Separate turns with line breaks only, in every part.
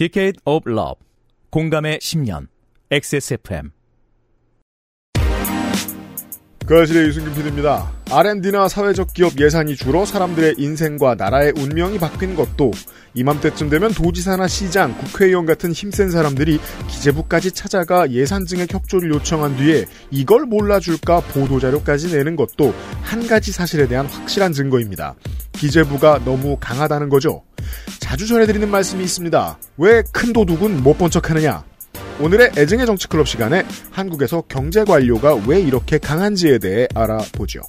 Decade of Love 공감의 10년 XSFM
그 아실의 유승균 PD입니다. R&D나 사회적 기업 예산이 줄어 사람들의 인생과 나라의 운명이 바뀐 것도 이맘때쯤 되면 도지사나 시장, 국회의원 같은 힘센 사람들이 기재부까지 찾아가 예산 증액 협조를 요청한 뒤에 이걸 몰라줄까 보도자료까지 내는 것도 한 가지 사실에 대한 확실한 증거입니다. 기재부가 너무 강하다는 거죠. 자주 전해드리는 말씀이 있습니다. 왜 큰 도둑은 못 본 척하느냐? 오늘의 애증의 정치클럽 시간에 한국에서 경제 관료가 왜 이렇게 강한지에 대해 알아보죠.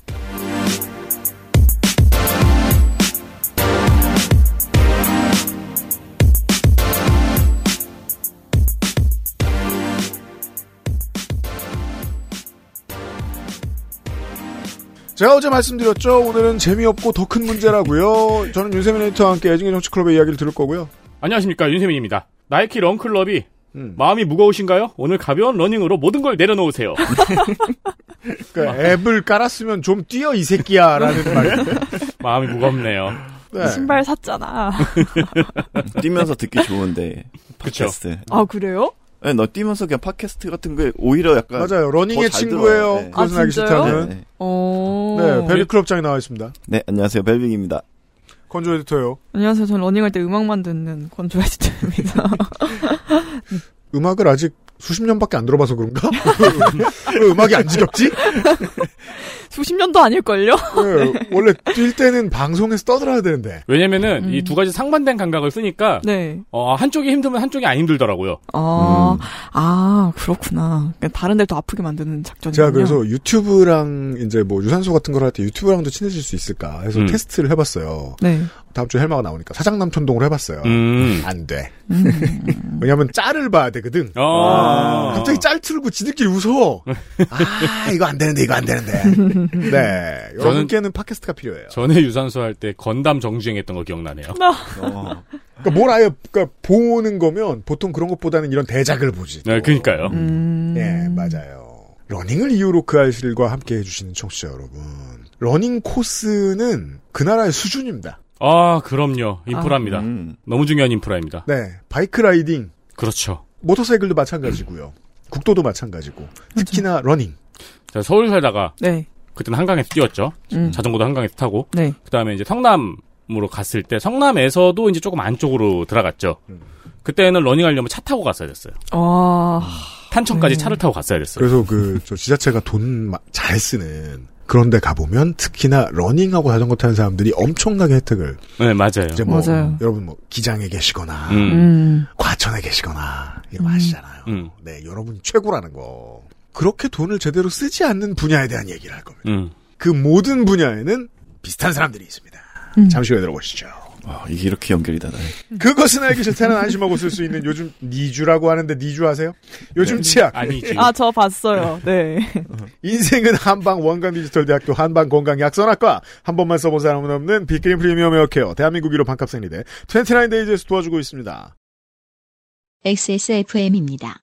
제가 어제 말씀드렸죠. 오늘은 재미없고 더 큰 문제라고요. 저는 윤세민 에디터와 함께 애증의 정치클럽의 이야기를 들을 거고요.
안녕하십니까 윤세민입니다. 나이키 런클럽이
음.
마음이 무거우신가요? 오늘 가벼운 러닝으로 모든 걸 내려놓으세요.
그러니까 앱을 깔았으면 좀 뛰어 이 새끼야라는 말.
마음이 무겁네요.
네.
신발 샀잖아.
뛰면서 듣기 좋은데
그쵸.
팟캐스트.
아 그래요?
네, 너 뛰면서 그냥 팟캐스트 같은 게 오히려 약간
맞아요. 러닝의 친구예요.
네.
그것은
아,
알기? 싫다면.
네.
어.
네, 벨리클럽장에 나와 있습니다.
네, 안녕하세요. 벨빙입니다.
건조 에디터요.
안녕하세요. 전 러닝할 때 음악만 듣는 건조 에디터입니다.
음악을 아직 수십 년밖에 안 들어봐서 그런가? 왜 음악이 안 지겹지?
수십 년도 아닐걸요?
네, 원래 뛸 때는 방송에서 떠들어야 되는데.
왜냐면은
음.
이두 가지 상반된 감각을 쓰니까
네.
어, 한쪽이 힘들면 한쪽이 안 힘들더라고요.
아,
음.
아, 그렇구나. 그러니까 다른 데를 더 아프게 만드는 작전이군요.
제가 그래서 유튜브랑 이제 뭐 유산소 같은 걸 할 때 유튜브랑도 친해질 수 있을까 해서
음.
테스트를 해봤어요.
네.
다음 주에 헬마가 나오니까 사장남천동을 해봤어요.
음.
안 돼.
음.
왜냐면 짤을 봐야 되거든.
어.
갑자기 짤 틀고 지들끼리 웃어. 아, 이거 안 되는데, 이거 안 되는데. 네. 여러분께는 팟캐스트가 필요해요.
전에 유산소 할 때 건담 정주행했던 거 기억나네요.
어,
그러니까 뭘 아예, 그러니까 보는 거면 보통 그런 것보다는 이런 대작을 보지.
네, 그니까요.
음.
예, 맞아요. 러닝을 이유로 그알싫과 함께 해주시는 청취자 여러분. 러닝 코스는 그 나라의 수준입니다.
아, 그럼요. 인프라입니다.
음.
너무 중요한 인프라입니다.
네. 바이크 라이딩,
그렇죠.
모터사이클도 마찬가지고요. 국도도 마찬가지고. 특히나 러닝.
제가 서울 살다가
네.
그때는 한강에서 뛰었죠.
음.
자전거도 한강에서 타고
네.
그다음에 이제 성남으로 갔을 때 성남에서도 이제 조금 안쪽으로 들어갔죠.
음.
그때는 러닝하려면 차 타고 갔어야 됐어요.
와.
탄천까지
네.
차를 타고 갔어야 됐어요.
그래서 그, 저 지자체가 돈 잘 쓰는 그런데 가보면 특히나 러닝하고 자전거 타는 사람들이 엄청나게 혜택을
네, 맞아요.
이제 뭐
맞아요.
여러분 뭐 기장에 계시거나
음.
음.
과천에 계시거나 이런 거
음.
아시잖아요.
음.
네, 여러분이 최고라는 거. 그렇게 돈을 제대로 쓰지 않는 분야에 대한 얘기를 할 겁니다.
음.
그 모든 분야에는 비슷한 사람들이 있습니다.
음.
잠시 후에 들어보시죠.
와, 이게 이렇게 연결이 되나요?
그것은 알기 싫다는 안심하고 쓸 수 있는 요즘 니주라고 하는데 니주 아세요? 요즘 치약.
아니지.
아, 저 봤어요. 네.
인생은 한방 원광 디지털 대학교 한방 건강 약선학과 한 번만 써본 사람은 없는 빅그린 프리미엄 헤어케어 대한민국 1호 반값 생리대 29데이즈에서 도와주고 있습니다.
XSFM입니다.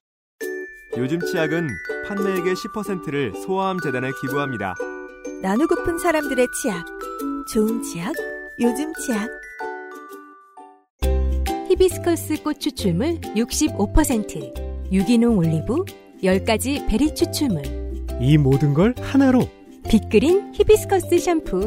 요즘 치약은 판매액의 10%를 소아암 재단에 기부합니다.
나누고픈 사람들의 치약. 좋은 치약, 요즘 치약.
히비스커스 꽃 추출물 65%, 유기농 올리브 10가지 베리 추출물,
이 모든 걸 하나로
빅그린 히비스커스 샴푸.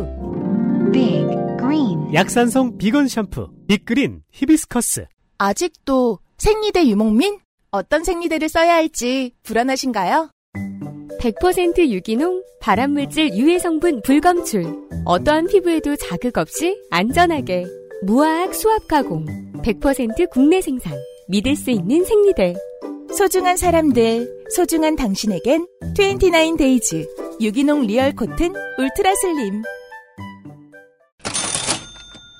Big Green
약산성 비건 샴푸 빅그린 히비스커스
아직도 생리대 유목민? 어떤 생리대를 써야 할지 불안하신가요?
100% 유기농, 발암물질 유해 성분 불검출. 어떠한 피부에도 자극 없이 안전하게. 무화학 수압 가공. 100% 국내 생산. 믿을 수 있는 생리대.
소중한 사람들, 소중한 당신에겐 29데이즈 유기농 리얼 코튼 울트라 슬림.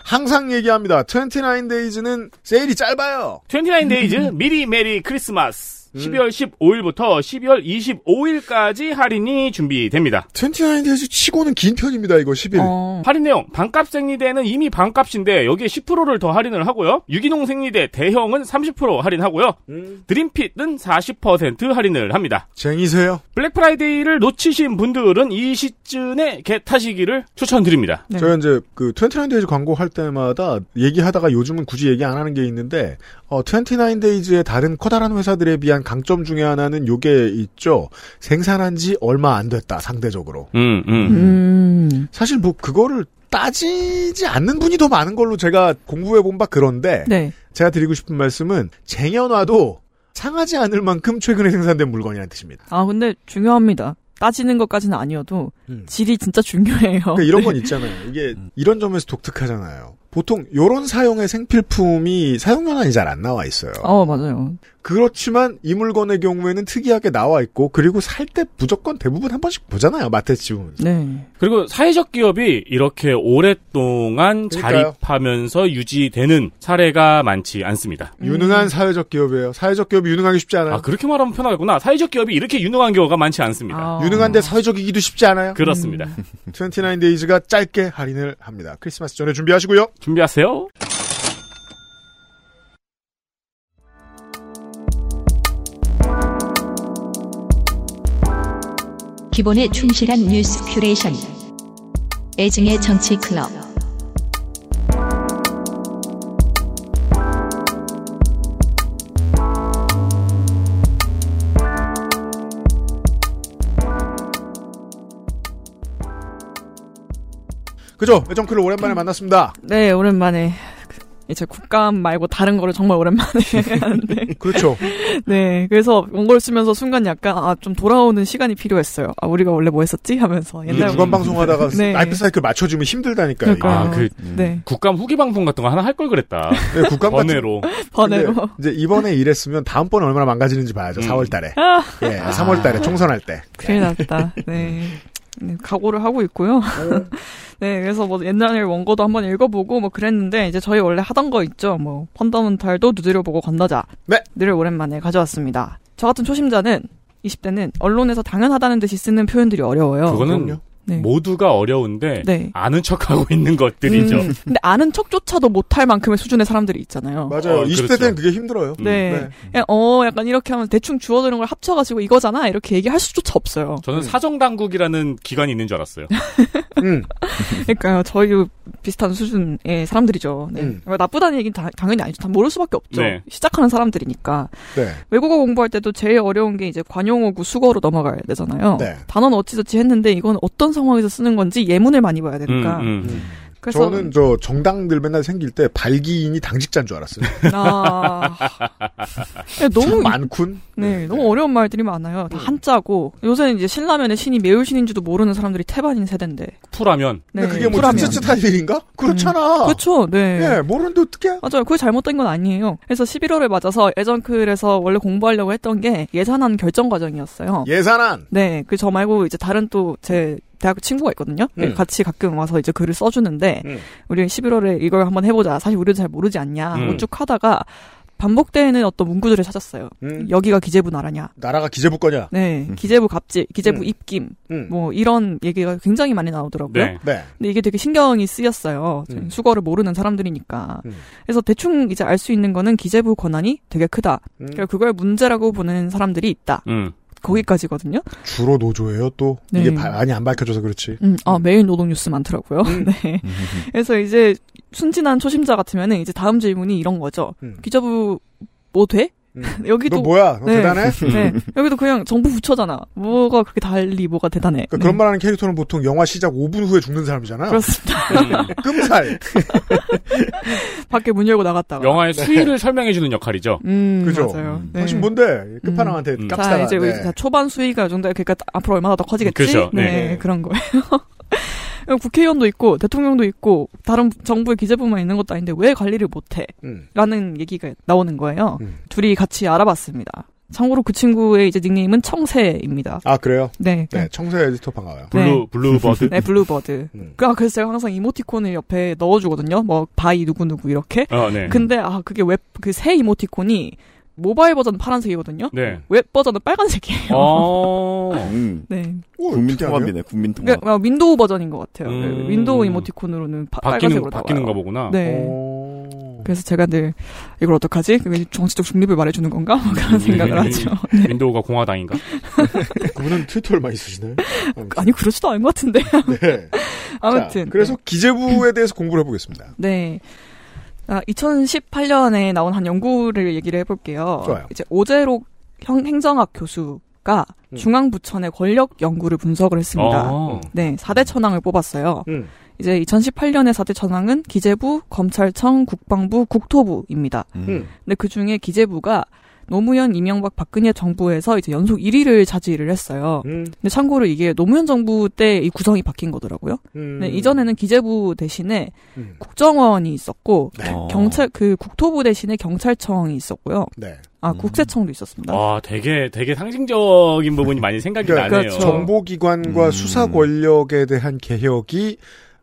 항상 얘기합니다. 29데이즈는 세일이 짧아요.
29데이즈 미리 메리 크리스마스. 12월 15일부터 12월 25일까지 할인이 준비됩니다.
29데이즈 치고는 긴 편입니다, 이거 10일.
어.
할인 내용 반값 생리대는 이미 반값인데 여기에 10%를 더 할인을 하고요. 유기농 생리대 대형은 30% 할인하고요. 드림핏은 40% 할인을 합니다.
쟁이세요?
블랙 프라이데이를 놓치신 분들은 이 시즌에 get하시기를 추천드립니다.
네.
저희 이제 그 29데이즈 광고 할 때마다 얘기하다가 요즘은 굳이 얘기 안 하는 게 있는데 어 29데이즈의 다른 커다란 회사들에 비한 강점 중에 하나는 요게 있죠. 생산한 지 얼마 안 됐다 상대적으로.
음, 음.
음.
사실 뭐 그거를 따지지 않는 분이 더 많은 걸로 제가 공부해 본 바 그런데
네.
제가 드리고 싶은 말씀은 쟁여놔도 상하지 않을 만큼 최근에 생산된 물건이라는 뜻입니다.
아, 근데 중요합니다. 따지는 것까지는 아니어도
음.
질이 진짜 중요해요.
그러니까 이런
네.
건 있잖아요. 이게 이런 점에서 독특하잖아요. 보통 요런 사용의 생필품이 사용 연한이 잘 안 나와 있어요.
어, 맞아요.
그렇지만 이 물건의 경우에는 특이하게 나와 있고 그리고 살 때 무조건 대부분 한 번씩 보잖아요. 마트에 치우면.
네.
그리고 사회적 기업이 이렇게 오랫동안
그러니까요.
자립하면서 유지되는 사례가 많지 않습니다.
유능한 사회적 기업이에요. 사회적 기업이 유능하기 쉽지 않아요.
아, 그렇게 말하면 편하겠구나. 사회적 기업이 이렇게 유능한 경우가 많지 않습니다.
아.
유능한데 사회적이기도 쉽지 않아요.
그렇습니다.
29데이즈가 짧게 할인을 합니다. 크리스마스 전에 준비하시고요.
준비하세요.
기본에 충실한 뉴스 큐레이션. 애증의 정치 클럽.
그죠? 애정클을 오랜만에 만났습니다.
네, 오랜만에. 이제 국감 말고 다른 거를 정말 오랜만에 하는데.
그렇죠.
네, 그래서 원고를 쓰면서 순간 약간, 아, 좀 돌아오는 시간이 필요했어요. 아, 우리가 원래 뭐 했었지? 하면서. 옛날.
주간 방송하다가
네.
라이프 사이클 맞춰주면 힘들다니까요.
아, 그
네,
국감 후기 방송 같은 거 하나 할 걸 그랬다.
네, 국감
번외로.
번외로.
이제 이번에 이랬으면 다음번에 얼마나 망가지는지 봐야죠.
음.
4월 달에.
아,
예, 3월 달에 총선할 때.
큰일 났다. 네. 네, 각오를 하고 있고요. 네, 그래서 뭐 옛날에 원고도 한번 읽어보고 뭐 그랬는데 이제 저희 원래 하던 거 있죠. 뭐 펀더멘탈도 두드려보고 건너자.
네.
늘 오랜만에 가져왔습니다. 저 같은 초심자는 20대는 언론에서 당연하다는 듯이 쓰는 표현들이 어려워요.
그거는
그럼요.
네.
모두가 어려운데
네.
아는 척하고 있는 것들이죠.
음, 근데 아는 척조차도 못할 만큼의 수준의 사람들이 있잖아요.
맞아요.
어,
20대
그렇죠.
때는 그게 힘들어요.
네. 그냥 어 약간 이렇게 하면 대충 주어드는 걸 합쳐가지고 이거잖아 이렇게 얘기할 수조차 없어요.
저는 사정당국이라는 기관이 있는 줄 알았어요.
음.
그러니까요. 저희 비슷한 수준의 사람들이죠. 네.
음.
나쁘다는 얘기는 다- 당연히 아니죠. 다 모를 수밖에 없죠.
네.
시작하는 사람들이니까.
네.
외국어 공부할 때도 제일 어려운 게 이제 관용어구 수거로 넘어가야 되잖아요.
네.
단어는 어찌저찌 했는데 이건 어떤 상황에서 쓰는 건지 예문을 많이 봐야 되니까.
음, 음.
그래서
저는 저 정당들 맨날 생길 때 발기인이 당직자인 줄 알았어요.
아 네,
너무 많군.
네, 너무 어려운 말들이 많아요. 다 한자고 요새는 이제 신라면의 신이 매울신인지도 모르는 사람들이 태반인 세대인데.
풀하면
네,
그게 뭐. 츠츠츠 탈일인가? 그렇잖아.
그렇죠. 네.
예, 모르는데 어떡해?
맞아요. 그게 잘못된 건 아니에요. 그래서 11월을 맞아서 예전클에서 원래 공부하려고 했던 게 예산안 결정 과정이었어요.
예산안.
네. 그 저 말고 이제 다른 또 제 대학 친구가 있거든요.
음.
같이 가끔 와서 이제 글을 써주는데
음.
우리 11월에 이걸 한번 해보자. 사실 우리도 잘 모르지 않냐.
음.
뭐쭉 하다가 반복되는 어떤 문구들을 찾았어요.
음.
여기가 기재부 나라냐.
나라가 기재부 거냐?
네. 기재부 갑질, 기재부
음.
입김,
음.
뭐 이런 얘기가 굉장히 많이 나오더라고요.
네.
네.
근데 이게 되게 신경이 쓰였어요.
음.
수거를 모르는 사람들이니까.
음.
그래서 대충 이제 알 수 있는 거는 기재부 권한이 되게 크다.
음.
그걸 문제라고 보는 사람들이 있다.
음.
거기까지거든요.
주로 노조예요 또.
네.
이게 바- 많이 안 밝혀져서 그렇지.
음, 아, 매일 노동 뉴스 많더라고요.
음.
네. 그래서 이제 순진한 초심자 같으면은 이제 다음 질문이 이런 거죠.
음.
기재부 뭐 돼?
음.
여기도
너 뭐야? 너
네.
대단해?
네. 여기도 그냥 정부 부처잖아. 뭐가 그렇게 달리 뭐가 대단해.
그러니까
네.
그런 말하는 캐릭터는 보통 영화 시작 5분 후에 죽는 사람이잖아.
그렇습니다.
음.
끔살.
밖에 문 열고 나갔다가.
영화의 수위를 설명해 주는 역할이죠.
음,
그죠?
맞아요.
음.
네.
당신 뭔데? 끝판왕한테
음.
깝치다가.
자, 이제 우리
네.
다 초반 수위가 이 정도, 그러니까 앞으로 얼마나 더 커지겠지?
그렇죠.
네,
네.
그런 거예요. 국회의원도 있고, 대통령도 있고, 다른 정부의 기재부만 있는 것도 아닌데, 왜 관리를 못해?
음.
라는 얘기가 나오는 거예요.
음.
둘이 같이 알아봤습니다. 참고로 그 친구의 이제 닉네임은 청새입니다.
아, 그래요?
네.
네, 청새 에디터 반가워요.
blue, bluebird.
네, bluebird.
음.
그, 아, 그래서 제가 항상 이모티콘을 옆에 넣어주거든요. 뭐, by 누구 누구 이렇게.
어, 네.
근데, 아, 그게 왜, 그새 이모티콘이 모바일 버전 파란색이거든요.
네.
웹 버전은 빨간색이에요.
어.
음.
네.
국민 통합이네, 국민 통합.
그러니까 윈도우 버전인 것 같아요.
음.
윈도우 이모티콘으로는 파-
바뀌는
빨간색으로
바뀌는 거
나와요.
보구나.
네.
어...
그래서 제가 늘 이걸 어떡하지? 정치적 중립을 말해주는 건가? 뭐 그런 생각을 하죠. 네.
윈도우가 공화당인가?
그분은 트위터를 많이 쓰시나요?
아니 그렇지도 않은 것 같은데.
네.
아무튼
자, 그래서 기재부에 대해서 공부를 해보겠습니다.
네. 아, 2018년에 나온 한 연구를 얘기를 해볼게요.
좋아요.
이제 오재록 형, 행정학 교수가
음.
중앙부천의 권력 연구를 분석을 했습니다.
어.
네, 4대 천왕을 뽑았어요.
음.
이제 2018년의 4대 천왕은 기재부, 검찰청, 국방부, 국토부입니다.
음.
근데 그 중에 기재부가 노무현, 이명박, 박근혜 정부에서 이제 연속 1위를 차지를 했어요.
음.
근데 참고로 이게 노무현 정부 때 이 구성이 바뀐 거더라고요.
음.
네, 이전에는 기재부 대신에
음.
국정원이 있었고
어.
경찰 그 국토부 대신에 경찰청이 있었고요.
네.
아
음.
국세청도 있었습니다.
와, 되게 되게 상징적인 부분이 많이 생각이
그러니까
나네요.
그렇죠.
정보기관과
음.
수사 권력에 대한 개혁이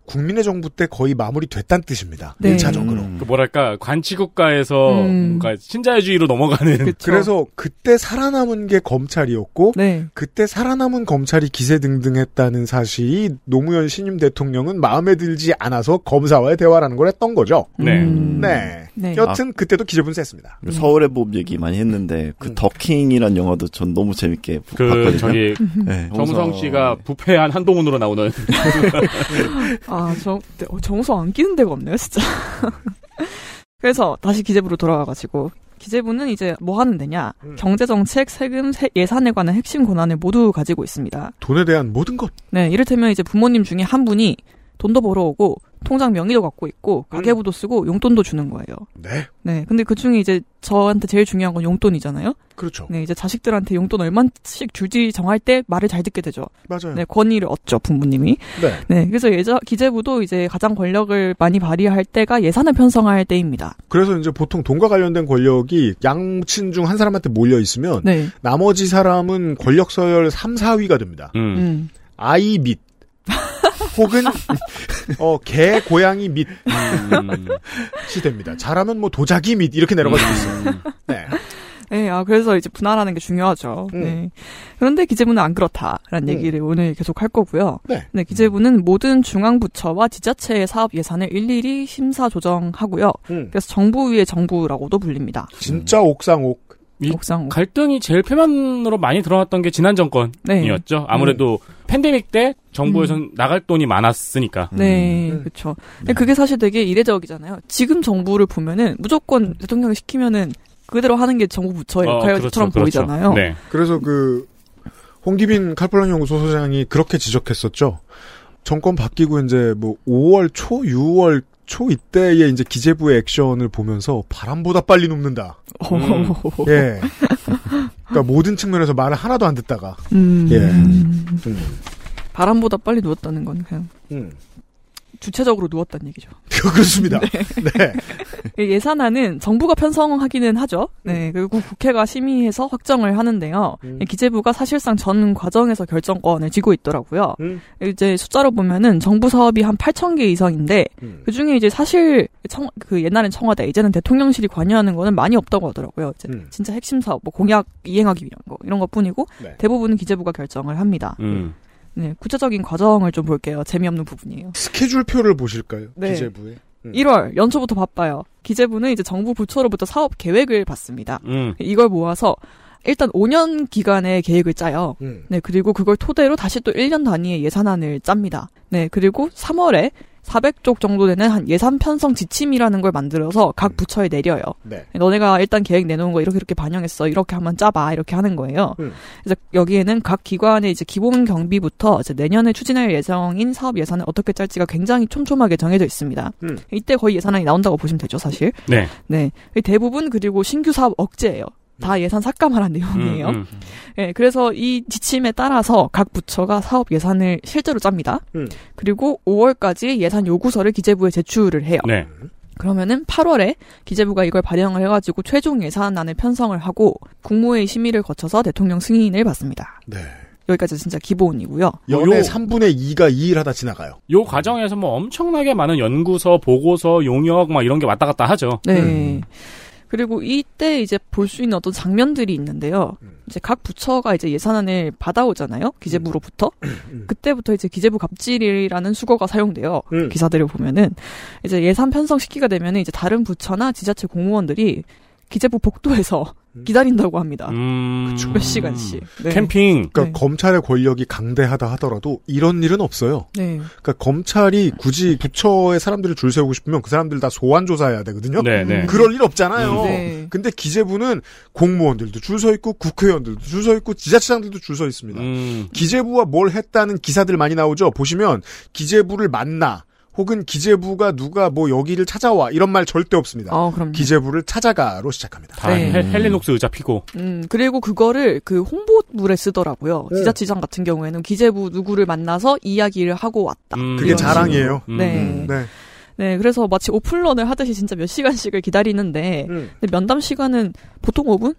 국민의 정부 때 거의 마무리됐다는 뜻입니다.
네.
일차적으로
음.
그 뭐랄까 관치국가에서
음.
뭔가 신자유주의로 넘어가는
그쵸.
그래서 그때 살아남은 게 검찰이었고
네.
그때 살아남은 검찰이 기세등등했다는 사실이 노무현 신임 대통령은 마음에 들지 않아서 검사와의 대화라는 걸 했던 거죠.
네.
음.
네.
네.
여튼 그때도 기재부는 셌습니다.
그 서울의 법 얘기 많이 했는데 그
음.
더킹이란 영화도 전 너무 재밌게
그
봤거든요.
저기
네,
정우성
홍성.
씨가 부패한 한동훈으로 나오는
아, 저, 네, 어, 정서 안 끼는 데가 없네요, 진짜. 그래서 다시 기재부로 돌아와가지고. 기재부는 이제 뭐 하는 데냐.
음.
경제정책, 세금, 세- 예산에 관한 핵심 권한을 모두 가지고 있습니다.
돈에 대한 모든 것.
네, 이를테면 이제 부모님 중에 한 분이 돈도 벌어오고, 통장 명의도 갖고 있고, 가계부도 쓰고, 용돈도 주는 거예요.
네.
네, 근데 그 중에 이제 저한테 제일 중요한 건 용돈이잖아요?
그렇죠.
네, 이제 자식들한테 용돈 얼마씩 줄지 정할 때 말을 잘 듣게 되죠.
맞아요.
네, 권위를 얻죠, 부모님이.
네.
네, 그래서 예자, 기재부도 이제 가장 권력을 많이 발휘할 때가 예산을 편성할 때입니다.
그래서 이제 보통 돈과 관련된 권력이 양친 중 한 사람한테 몰려 있으면
네.
나머지 사람은 권력 서열 3, 4위가 됩니다.
음.
음.
아이 및 혹은 어, 개, 고양이 밑이
음.
됩니다. 잘하면 뭐 도자기 밑 이렇게 내려갈 수 있어요. 네.
네, 아, 그래서 이제 분할하는 게 중요하죠.
음.
네. 그런데 기재부는 안 그렇다라는
음.
얘기를 오늘 계속 할 거고요.
네.
기재부는 모든 중앙부처와 지자체의 사업 예산을 일일이 심사 조정하고요.
음.
그래서 정부 위의 정부라고도 불립니다.
진짜 옥상옥.
이
옥상.
갈등이 제일 표면으로 많이 드러났던 게 지난
네.
정권이었죠. 아무래도 팬데믹 때 정부에선 나갈 돈이 많았으니까.
네,
음.
그렇죠. 근데 그게 사실 되게 이례적이잖아요. 지금 정부를 보면은 무조건 대통령이 시키면은 그대로 하는 게 정부 부처의
어,
역할처럼
그렇죠,
보이잖아요.
네.
그래서 그 홍기빈 칼플란 연구소 소장이 그렇게 지적했었죠. 정권 바뀌고 이제 뭐 5월 초, 6월 초 이때의 이제 기재부의 액션을 보면서 바람보다 빨리 눕는다.
음.
예. 그러니까 모든 측면에서 말을 하나도 안 듣다가
음.
예. 음.
바람보다 빨리 누웠다는 건 그냥
음.
주체적으로 누웠다는 얘기죠.
그렇습니다. 네.
예산안은 정부가 편성하기는 하죠. 네, 그리고 국회가 심의해서 확정을 하는데요.
음.
기재부가 사실상 전 과정에서 결정권을 쥐고 있더라고요.
음.
이제 숫자로 보면은 정부 사업이 한 8천 개 이상인데
음.
그 중에 이제 사실 청, 그 옛날엔 청와대, 이제는 대통령실이 관여하는 거는 많이 없다고 하더라고요. 이제
음.
진짜 핵심 사업, 뭐 공약 이행하기 위한 거 이런 것뿐이고
네.
대부분은 기재부가 결정을 합니다.
음.
네, 구체적인 과정을 좀 볼게요. 재미없는 부분이에요.
스케줄표를 보실까요?
네.
기재부에. 음.
1월 연초부터 바빠요. 기재부는 이제 정부 부처로부터 사업 계획을 받습니다.
음.
이걸 모아서 일단 5년 기간의 계획을 짜요.
음.
네, 그리고 그걸 토대로 다시 또 1년 단위의 예산안을 짭니다. 네, 그리고 3월에 400쪽 정도 되는 한 예산 편성 지침이라는 걸 만들어서 각 부처에 내려요.
네.
너네가 일단 계획 내놓은 거 이렇게 이렇게 반영했어. 이렇게 한번 짜봐. 이렇게 하는 거예요.
음.
그래서 여기에는 각 기관의 이제 기본 경비부터 이제 내년에 추진할 예정인 사업 예산을 어떻게 짤지가 굉장히 촘촘하게 정해져 있습니다.
음.
이때 거의 예산안이 나온다고 보시면 되죠, 사실.
네.
네. 대부분 그리고 신규 사업 억제예요. 다 예산 삭감하라는 내용이에요.
음, 음.
네, 그래서 이 지침에 따라서 각 부처가 사업 예산을 실제로 짭니다.
음.
그리고 5월까지 예산 요구서를 기재부에 제출을 해요.
네.
그러면은 8월에 기재부가 이걸 발행을 해가지고 최종 예산안을 편성을 하고 국무회의 심의를 거쳐서 대통령 승인을 받습니다.
네.
여기까지 진짜 기본이고요.
연의
요-
3분의 2가 2일 하다 지나가요.
요 과정에서 뭐 엄청나게 많은 연구서, 보고서, 용역 막 이런 게 왔다 갔다 하죠.
네.
음.
그리고 이때 이제 볼 수 있는 어떤 장면들이 있는데요. 이제 각 부처가 이제 예산안을 받아오잖아요. 기재부로부터. 그때부터 이제 기재부 갑질이라는 수거가 사용돼요.
음.
기사들을 보면은 이제 예산 편성 시기가 되면은 이제 다른 부처나 지자체 공무원들이 기재부 복도에서 기다린다고 합니다.
음.
몇 시간씩. 네.
캠핑.
그러니까
네.
검찰의 권력이 강대하다 하더라도 이런 일은 없어요.
네.
그러니까 검찰이 굳이 부처의 사람들을 줄 세우고 싶으면 그 사람들 다 소환 조사해야 되거든요.
네, 네.
그럴 일 없잖아요.
음.
네.
근데 기재부는 공무원들도 줄 서 있고 국회의원들도 줄 서 있고 지자체장들도 줄 서 있습니다.
음.
기재부와 뭘 했다는 기사들 많이 나오죠. 보시면 기재부를 만나 혹은 기재부가 누가 뭐 여기를 찾아와 이런 말 절대 없습니다.
어, 그럼.
기재부를 찾아가로 시작합니다.
다
네.
헬- 헬리녹스 의자 피고.
음, 그리고 그거를 그 홍보물에 쓰더라고요.
네.
지자체장 같은 경우에는 기재부 누구를 만나서 이야기를 하고 왔다.
음.
그게
이런
자랑이에요.
음.
네.
네.
네, 그래서 마치 오픈런을 하듯이 진짜 몇 시간씩을 기다리는데,
음.
근데 면담 시간은 보통 5분?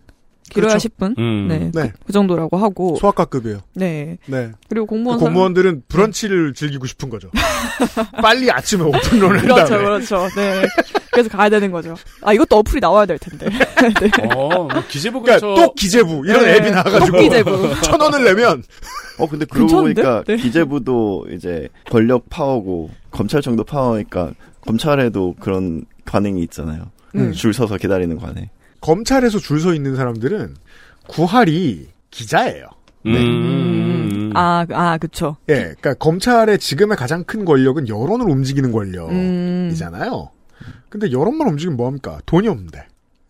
길어야
그렇죠.
10분?
음.
네,
네.
그, 그 정도라고 하고,
소아과급이에요.
네.
네.
그리고 공무원
그
상-
공무원들은 브런치를 즐기고 싶은 거죠. 빨리 아침에 오픈런을 한
그렇죠,
다음에.
그렇죠. 네. 그래서 가야 되는 거죠. 아, 이것도 어플이 나와야 될 텐데. 네.
어, 뭐 기재부
그러니까
근처.
또 기재부 이런
네.
앱이 나와가지고
또 기재부.
천 원을 내면
어 근데 그러고
괜찮은데?
보니까
네.
기재부도 이제 권력 파워고 검찰청도 파워니까 검찰에도 그런 관행이 있잖아요.
음.
줄 서서 기다리는 관행.
검찰에서 줄 서 있는 사람들은 구할이 기자예요.
음.
음. 아, 아, 그쵸.
예, 그러니까 검찰의 지금의 가장 큰 권력은 여론을 움직이는
음.
권력이잖아요. 근데 여론만 움직이면 뭐합니까? 돈이 없는데.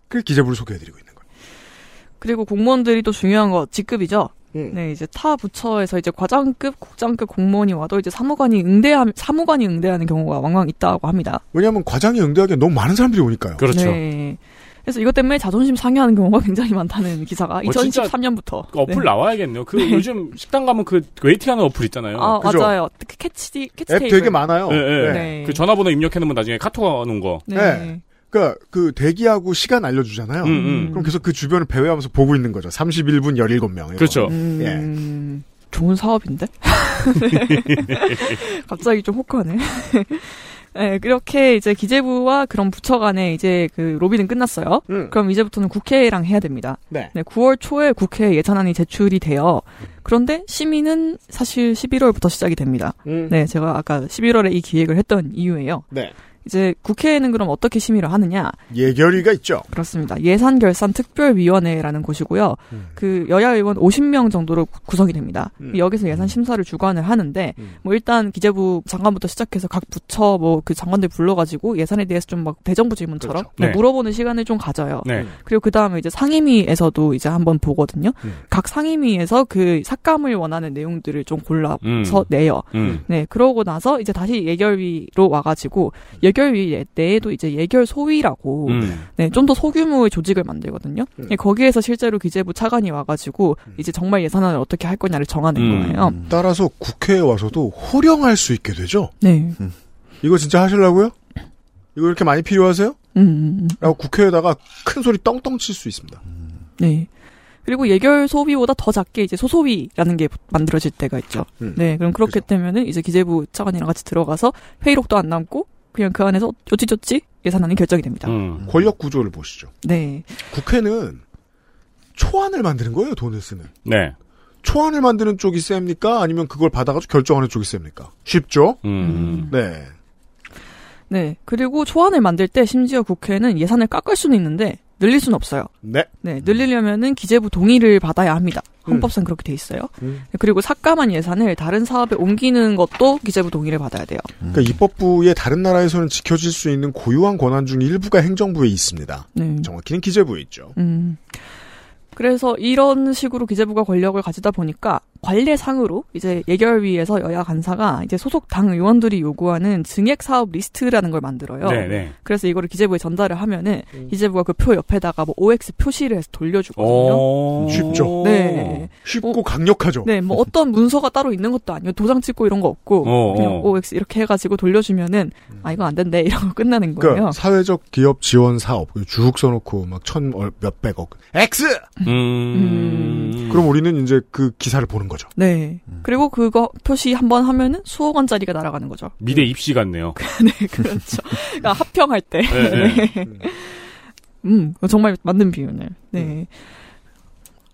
그 기재부를 소개해드리고 있는 거예요.
그리고 공무원들이 또 중요한 거, 직급이죠.
음.
네, 이제 타 부처에서 이제 과장급, 국장급 공무원이 와도 이제 사무관이 응대하, 사무관이 응대하는 경우가 왕왕 있다고 합니다.
왜냐하면 과장이 응대하기에 너무 많은 사람들이 오니까요.
그렇죠.
네. 그래서 이것 때문에 자존심 상해하는 경우가 굉장히 많다는 기사가
어, 진짜
2013년부터.
그 어플 나와야겠네요. 그 요즘 식당 가면 그 웨이팅하는 어플 있잖아요.
아,
그죠?
맞아요. 그 캐치, 캐치테이블.
되게 많아요.
예, 예.
네.
그 전화번호 입력해놓으면 나중에 카톡 오는 거.
네.
네. 그러니까 그 대기하고 시간 알려주잖아요.
음, 음.
그럼 계속 그 주변을 배회하면서 보고 있는 거죠. 31분 17명.
그렇죠.
음, 좋은 사업인데? 갑자기 좀 혹하네. 네, 그렇게 이제 기재부와 그런 부처 간에 이제 그 로비는 끝났어요.
음.
그럼 이제부터는 국회랑 해야 됩니다.
네.
네, 9월 초에 국회 예산안이 제출이 돼요. 그런데 심의는 사실 11월부터 시작이 됩니다.
음.
네, 제가 아까 11월에 이 기획을 했던 이유예요.
네.
이제 국회에는 그럼 어떻게 심의를 하느냐?
예결위가 있죠.
그렇습니다. 예산결산특별위원회라는 곳이고요.
음.
그 여야 의원 50명 정도로 구- 구성이 됩니다.
음.
여기서 예산 심사를 주관을 하는데
음.
뭐 일단 기재부 장관부터 시작해서 각 부처 뭐 그 장관들 불러가지고 예산에 대해서 좀 막 대정부 질문처럼
그렇죠.
뭐
네.
물어보는 시간을 좀 가져요.
네.
그리고 그 다음에 이제 상임위에서도 이제 한번 보거든요.
음.
각 상임위에서 그 삭감을 원하는 내용들을 좀 골라서
음.
내요.
음.
네, 그러고 나서 이제 다시 예결위로 와가지고 예결 위 내에도 이제 예결 소위라고
음.
네, 좀 더 소규모의 조직을 만들거든요.
음.
네, 거기에서 실제로 기재부 차관이 와가지고 이제 정말 예산안을 어떻게 할 거냐를 정하는
음.
거예요.
따라서 국회에 와서도 호령할 수 있게 되죠.
네,
이거 진짜 하시려고요? 이거 이렇게 많이 필요하세요?
음, 음, 음.
라고 국회에다가 큰 소리 떵떵 칠 수 있습니다.
네. 그리고 예결 소위보다 더 작게 이제 소소위라는 게 만들어질 때가 있죠.
음.
네, 그럼 그렇게
그죠.
되면은 이제 기재부 차관이랑 같이 들어가서 회의록도 안 남고 그냥 그 안에서 어찌저찌 예산안이 결정이 됩니다.
음.
권력 구조를 보시죠.
네,
국회는 초안을 만드는 거예요, 돈을 쓰는.
네.
초안을 만드는 쪽이 셉니까? 아니면 그걸 받아가지고 결정하는 쪽이 셉니까? 쉽죠?
음.
네.
네. 그리고 초안을 만들 때 심지어 국회는 예산을 깎을 수는 있는데 늘릴 수는 없어요.
네.
네, 늘리려면은 기재부 동의를 받아야 합니다. 헌법상 그렇게 돼 있어요.
음.
그리고 삭감한 예산을 다른 사업에 옮기는 것도 기재부 동의를 받아야 돼요.
그러니까 입법부의 다른 나라에서는 지켜질 수 있는 고유한 권한 중 일부가 행정부에 있습니다.
네.
정확히는 기재부에 있죠.
음. 그래서 이런 식으로 기재부가 권력을 가지다 보니까 관례상으로 이제 예결위에서 여야 간사가 이제 소속 당 의원들이 요구하는 증액 사업 리스트라는 걸 만들어요.
네, 네.
그래서 이거를 기재부에 전달을 하면은 기재부가 그 표 옆에다가 뭐 OX 표시를 해서 돌려주거든요.
오.
쉽죠.
네.
쉽고 강력하죠.
네, 뭐 어떤 문서가 따로 있는 것도 아니고 도장 찍고 이런 거 없고
어,
그냥
어.
OX 이렇게 해가지고 돌려주면은 아 이거 안 된대 이러고 끝나는 거예요.
그러니까 사회적 기업 지원 사업 쭉 써놓고 막 천 몇백억 X.
음.
그럼 우리는 이제 그 기사를 보는 거죠.
네. 그리고 그거 표시 한 번 하면은 수억 원짜리가 날아가는 거죠.
미래 입시 같네요.
네, 그렇죠. 그러니까 합평할 때.
네, 네.
네. 음, 정말 맞는 비유네. 네.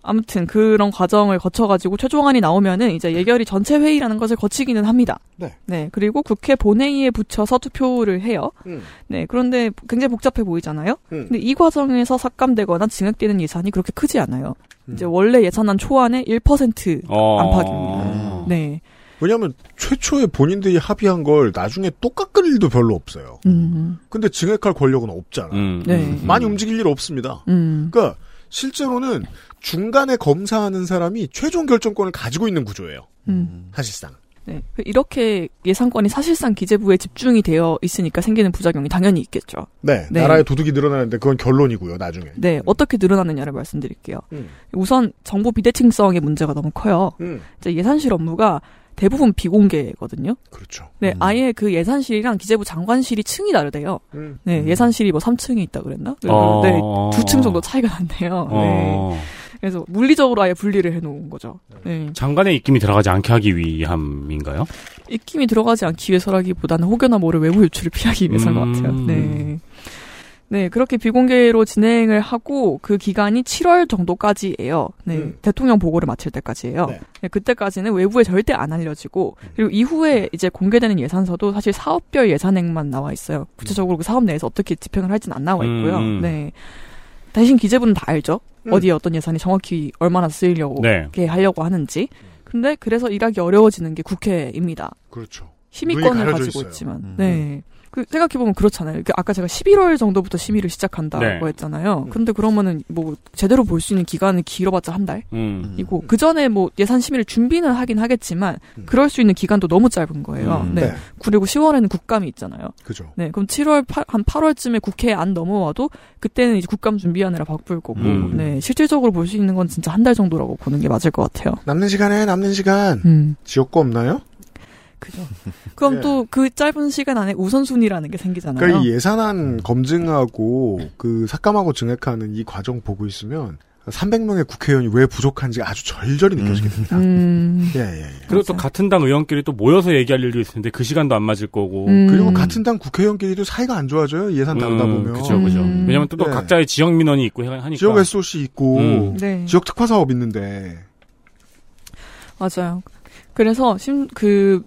아무튼 그런 과정을 거쳐가지고 최종안이 나오면은 이제 예결위 전체 회의라는 것을 거치기는 합니다.
네.
그리고 국회 본회의에 붙여서 투표를 해요.
음.
네. 그런데 굉장히 복잡해 보이잖아요.
음.
근데 이 과정에서 삭감되거나 증액되는 예산이 그렇게 크지 않아요.
음.
이제 원래 예산안 초안의 1%
어.
안팎입니다. 네.
왜냐하면 최초에 본인들이 합의한 걸 나중에 또 깎을 일도 별로 없어요.
음.
근데 증액할 권력은 없잖아.
음,
네.
음,
많이 움직일 일 없습니다.
음.
그러니까 실제로는 중간에 검사하는 사람이 최종 결정권을 가지고 있는 구조예요.
음.
사실상.
네. 이렇게 예산권이 사실상 기재부에 집중이 되어 있으니까 생기는 부작용이 당연히 있겠죠.
네,
네.
나라의 도둑이 늘어나는데 그건 결론이고요. 나중에.
네, 어떻게 늘어나느냐를 말씀드릴게요.
음.
우선 정보 비대칭성의 문제가 너무 커요.
음.
이제 예산실 업무가 대부분 비공개거든요.
그렇죠.
네, 아예 그 예산실이랑 기재부 장관실이 층이 다르대요.
음.
네, 예산실이 뭐 3층에 있다 그랬나? 네,
어.
네, 두 층 정도 차이가 난대요. 네.
어.
그래서 물리적으로 아예 분리를 해놓은 거죠. 네.
장관의 입김이 들어가지 않게 하기 위함인가요?
입김이 들어가지 않기 위해서라기보다는 혹여나 모를 외부 유출을 피하기 위해서인 것
음.
같아요. 네. 네, 그렇게 비공개로 진행을 하고 그 기간이 7월 정도까지예요. 네,
음.
대통령 보고를 마칠 때까지예요.
네.
네, 그때까지는 외부에 절대 안 알려지고 그리고 이후에 이제 공개되는 예산서도 사실 사업별 예산액만 나와 있어요. 구체적으로 그 사업 내에서 어떻게 집행을 할지는 안 나와 있고요.
음.
네. 대신 기재부는 다 알죠.
음.
어디에 어떤 예산이 정확히 얼마나 쓰이려고
네.
이렇게 하려고 하는지. 근데 그래서 일하기 어려워지는 게 국회입니다.
그렇죠.
심의권을 가지고
있어요.
있지만,
음.
네. 그 생각해보면 그렇잖아요. 그 아까 제가 11월 정도부터 심의를 시작한다고
네.
했잖아요.
음.
근데 그러면은 뭐 제대로 볼 수 있는 기간은 길어봤자 한 달이고
음.
그 전에 뭐 예산 심의를 준비는 하긴 하겠지만
음.
그럴 수 있는 기간도 너무 짧은 거예요.
음.
네.
네.
그리고 10월에는 국감이 있잖아요.
그죠.
네, 그럼 7월 한 8월쯤에 국회에 안 넘어와도 그때는 이제 국감 준비하느라 바쁠 거고,
음.
네, 실질적으로 볼 수 있는 건 진짜 한 달 정도라고 보는 게 맞을 것 같아요.
남는 시간에 남는 시간.
음,
지역구 없나요?
그죠. 그럼
네.
또그 짧은 시간 안에 우선순위라는 게 생기잖아요.
그러니까 이 예산안 검증하고 그 삭감하고 증액하는 이 과정 보고 있으면 300명의 국회의원이 왜 부족한지 아주 절절히 느껴지게 됩니다.
음,
예, 예, 예.
그리고 또
맞아요.
같은 당 의원끼리 또 모여서 얘기할 일도 있을 텐데 그 시간도 안 맞을 거고.
음.
그리고 같은 당 국회의원끼리도 사이가 안 좋아져요. 예산 다루다
음,
보면.
그죠, 그죠.
음.
왜냐면 또, 또
네.
각자의 지역 민원이 있고 해- 하니까.
지역 SOC 있고
음.
네,
지역 특화 사업 있는데
맞아요. 그래서 심, 그,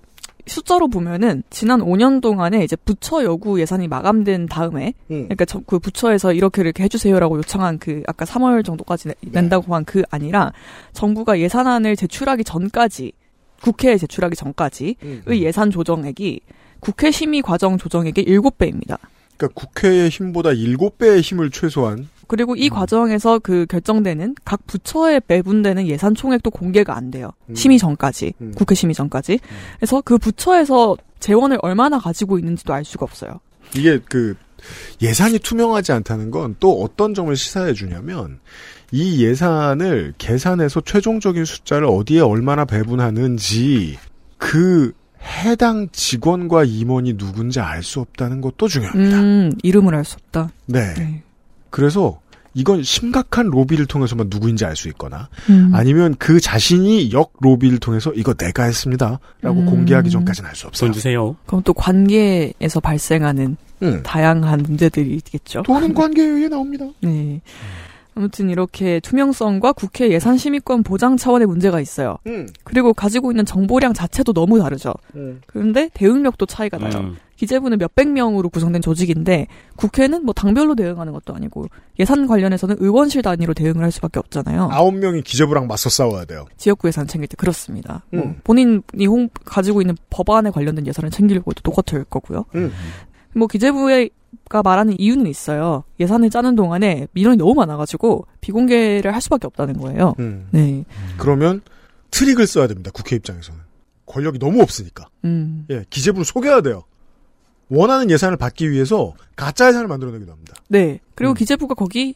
숫자로 보면은 지난 5년 동안에 이제 부처 요구 예산이 마감된 다음에
음.
그러니까 저- 그 부처에서 이렇게 이렇게 해주세요라고 요청한 그 아까 3월 정도까지 내-
네.
낸다고 한 그 아니라 정부가 예산안을 제출하기 전까지 국회에 제출하기 전까지의
음.
예산 조정액이 국회 심의 과정 조정액의 7배입니다.
그러니까 국회의 힘보다 7배의 힘을 최소한
그리고 이
음.
과정에서 그 결정되는 각 부처에 배분되는 예산 총액도 공개가 안 돼요.
음.
심의 전까지.
음.
국회 심의 전까지. 그래서 그 부처에서 재원을 얼마나 가지고 있는지도 알 수가 없어요.
이게 그 예산이 투명하지 않다는 건 또 어떤 점을 시사해 주냐면 이 예산을 계산해서 최종적인 숫자를 어디에 얼마나 배분하는지 그 해당 직원과 임원이 누군지 알 수 없다는 것도 중요합니다.
음, 이름을 알 수 없다.
네.
네.
그래서 이건 심각한 로비를 통해서만 누구인지 알 수 있거나
음.
아니면 그 자신이 역 로비를 통해서 이거 내가 했습니다. 라고
음.
공개하기 전까지는 알 수 없어요.
돈 주세요.
그럼 또 관계에서 발생하는
음.
다양한 문제들이 있겠죠.
돈은 관계에 의해 나옵니다.
네. 아무튼 이렇게 투명성과 국회 예산 심의권 보장 차원의 문제가 있어요.
음.
그리고 가지고 있는 정보량 자체도 너무 다르죠.
음.
그런데 대응력도 차이가 나요.
음.
기재부는 몇백 명으로 구성된 조직인데 국회는 뭐 당별로 대응하는 것도 아니고 예산 관련해서는 의원실 단위로 대응을 할 수밖에 없잖아요.
아홉 명이 기재부랑 맞서 싸워야 돼요.
지역구 예산 챙길 때 그렇습니다. 뭐
음.
본인이 홍, 가지고 있는 법안에 관련된 예산을 챙기려고 해도 똑같을 거고요.
음.
뭐 기재부 가 말하는 이유는 있어요. 예산을 짜는 동안에 민원이 너무 많아가지고 비공개를 할 수밖에 없다는 거예요.
음.
네.
그러면 트릭을 써야 됩니다. 국회 입장에서는. 권력이 너무 없으니까.
음.
예, 기재부를 속여야 돼요. 원하는 예산을 받기 위해서 가짜 예산을 만들어내기도 합니다.
네. 그리고
음.
기재부가 거기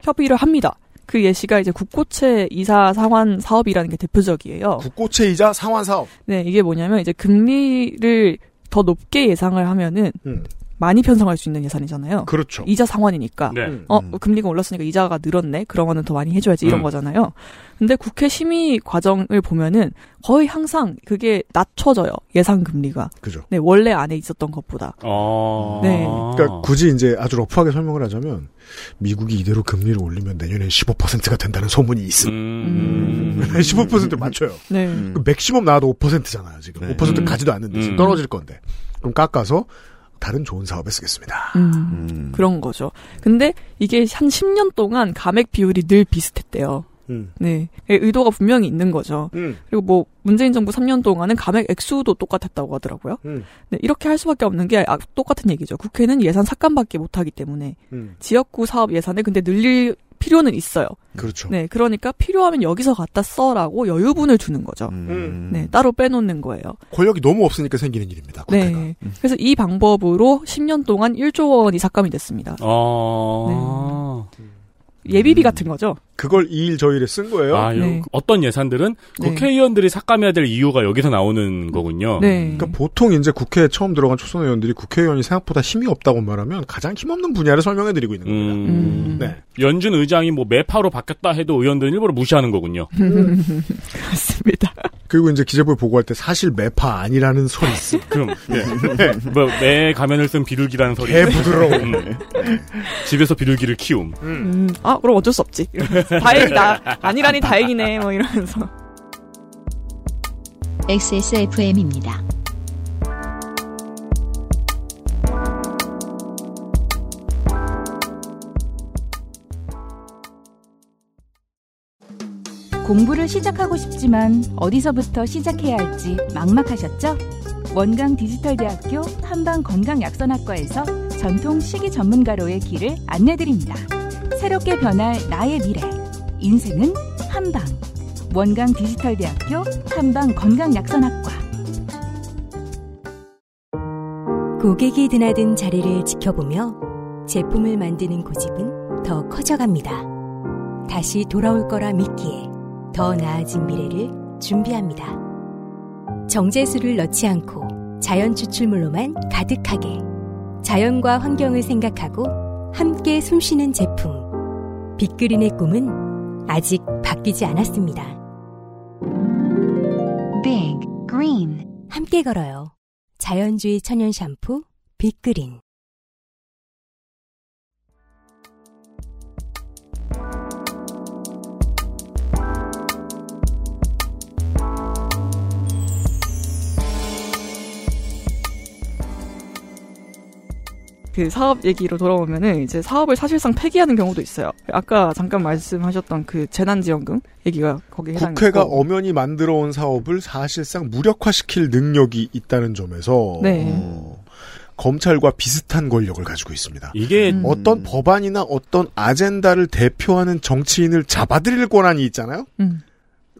협의를 합니다. 그 예시가 이제 국고채 이사 상환 사업이라는 게 대표적이에요.
국고채 이자 상환 사업.
네, 이게 뭐냐면 이제 금리를 더 높게 예상을 하면은
음.
많이 편성할 수 있는 예산이잖아요.
그렇죠.
이자 상환이니까.
네.
음.
어, 금리가 올랐으니까 이자가 늘었네. 그러면은 더 많이 해줘야지 이런
음.
거잖아요. 근데 국회 심의 과정을 보면은 거의 항상 그게 낮춰져요. 예상 금리가.
그죠.
네, 원래 안에 있었던 것보다.
어.
네.
그러니까 굳이 이제 아주 러프하게 설명을 하자면 미국이 이대로 금리를 올리면 내년에 15%가 된다는 소문이 있음.
음.
15% 맞춰요.
네.
음.
그 맥시멈 나와도 5%잖아요. 지금
네.
5%
음.
가지도 않는데 지금
음.
떨어질 건데 그럼 깎아서 다른 좋은 사업에 쓰겠습니다.
음.
음.
그런 거죠. 근데 이게 한 10년 동안 감액 비율이 늘 비슷했대요.
음.
네. 의도가 분명히 있는 거죠.
음.
그리고 뭐 문재인 정부 3년 동안은 감액 액수도 똑같았다고 하더라고요.
음.
네, 이렇게 할 수밖에 없는 게 아, 똑같은 얘기죠. 국회는 예산 삭감밖에 못하기 때문에
음.
지역구 사업 예산을 근데 늘릴 필요는 있어요.
그렇죠.
네, 그러니까 필요하면 여기서 갖다 써라고 여유분을 주는 거죠.
음.
네, 따로 빼놓는 거예요.
권력이 너무 없으니까 생기는 일입니다. 국회가.
네. 그래서 이 방법으로 10년 동안 1조 원이 삭감이 됐습니다.
어.
예비비 같은 거죠.
그걸 이일저 일에 쓴 거예요.
아, 요-
네.
어떤 예산들은
네.
국회의원들이 삭감해야 될 이유가 여기서 나오는 거군요.
네.
그러니까 보통 이제 국회에 처음 들어간 초선 의원들이 국회의원이 생각보다 힘이 없다고 말하면 가장 힘없는 분야를 설명해 드리고 있는 겁니다.
음.
음.
네.
연준 의장이 뭐 매파로 바뀌었다 해도 의원들은 일부러 무시하는 거군요.
그렇습니다.
그리고 이제 기재부에 보고할 때 사실 매파 아니라는 소리 있음.
그럼 예. 뭐매 가면을 쓴 비둘기라는 소리.
개 부드러워.
음. 집에서 비둘기를 키움.
음, 아, 그럼 어쩔 수 없지. 다행이다. 아니라니 다행이네. 뭐 이러면서.
XSFM입니다.
공부를 시작하고 싶지만 어디서부터 시작해야 할지 막막하셨죠? 원광 디지털대학교 한방 건강약선학과에서 전통 식이 전문가로의 길을 안내드립니다. 새롭게 변할 나의 미래. 인생은 한방. 원광 디지털대학교 한방 건강약선학과.
고객이 드나든 자리를 지켜보며 제품을 만드는 고집은 더 커져갑니다. 다시 돌아올 거라 믿기에 더 나아진 미래를 준비합니다. 정제수를 넣지 않고 자연 추출물로만 가득하게 자연과 환경을 생각하고 함께 숨쉬는 제품. 빅그린의 꿈은 아직 바뀌지 않았습니다.
Big Green
함께 걸어요. 자연주의 천연 샴푸 빅그린.
그 사업 얘기로 돌아오면은 이제 사업을 사실상 폐기하는 경우도 있어요. 아까 잠깐 말씀하셨던 그 재난지원금 얘기가 거기에 해당이
국회가
있고.
엄연히 만들어 온 사업을 사실상 무력화시킬 능력이 있다는 점에서
네.
어, 검찰과 비슷한 권력을 가지고 있습니다.
이게
음.
어떤 법안이나 어떤 아젠다를 대표하는 정치인을 잡아들일 권한이 있잖아요.
음.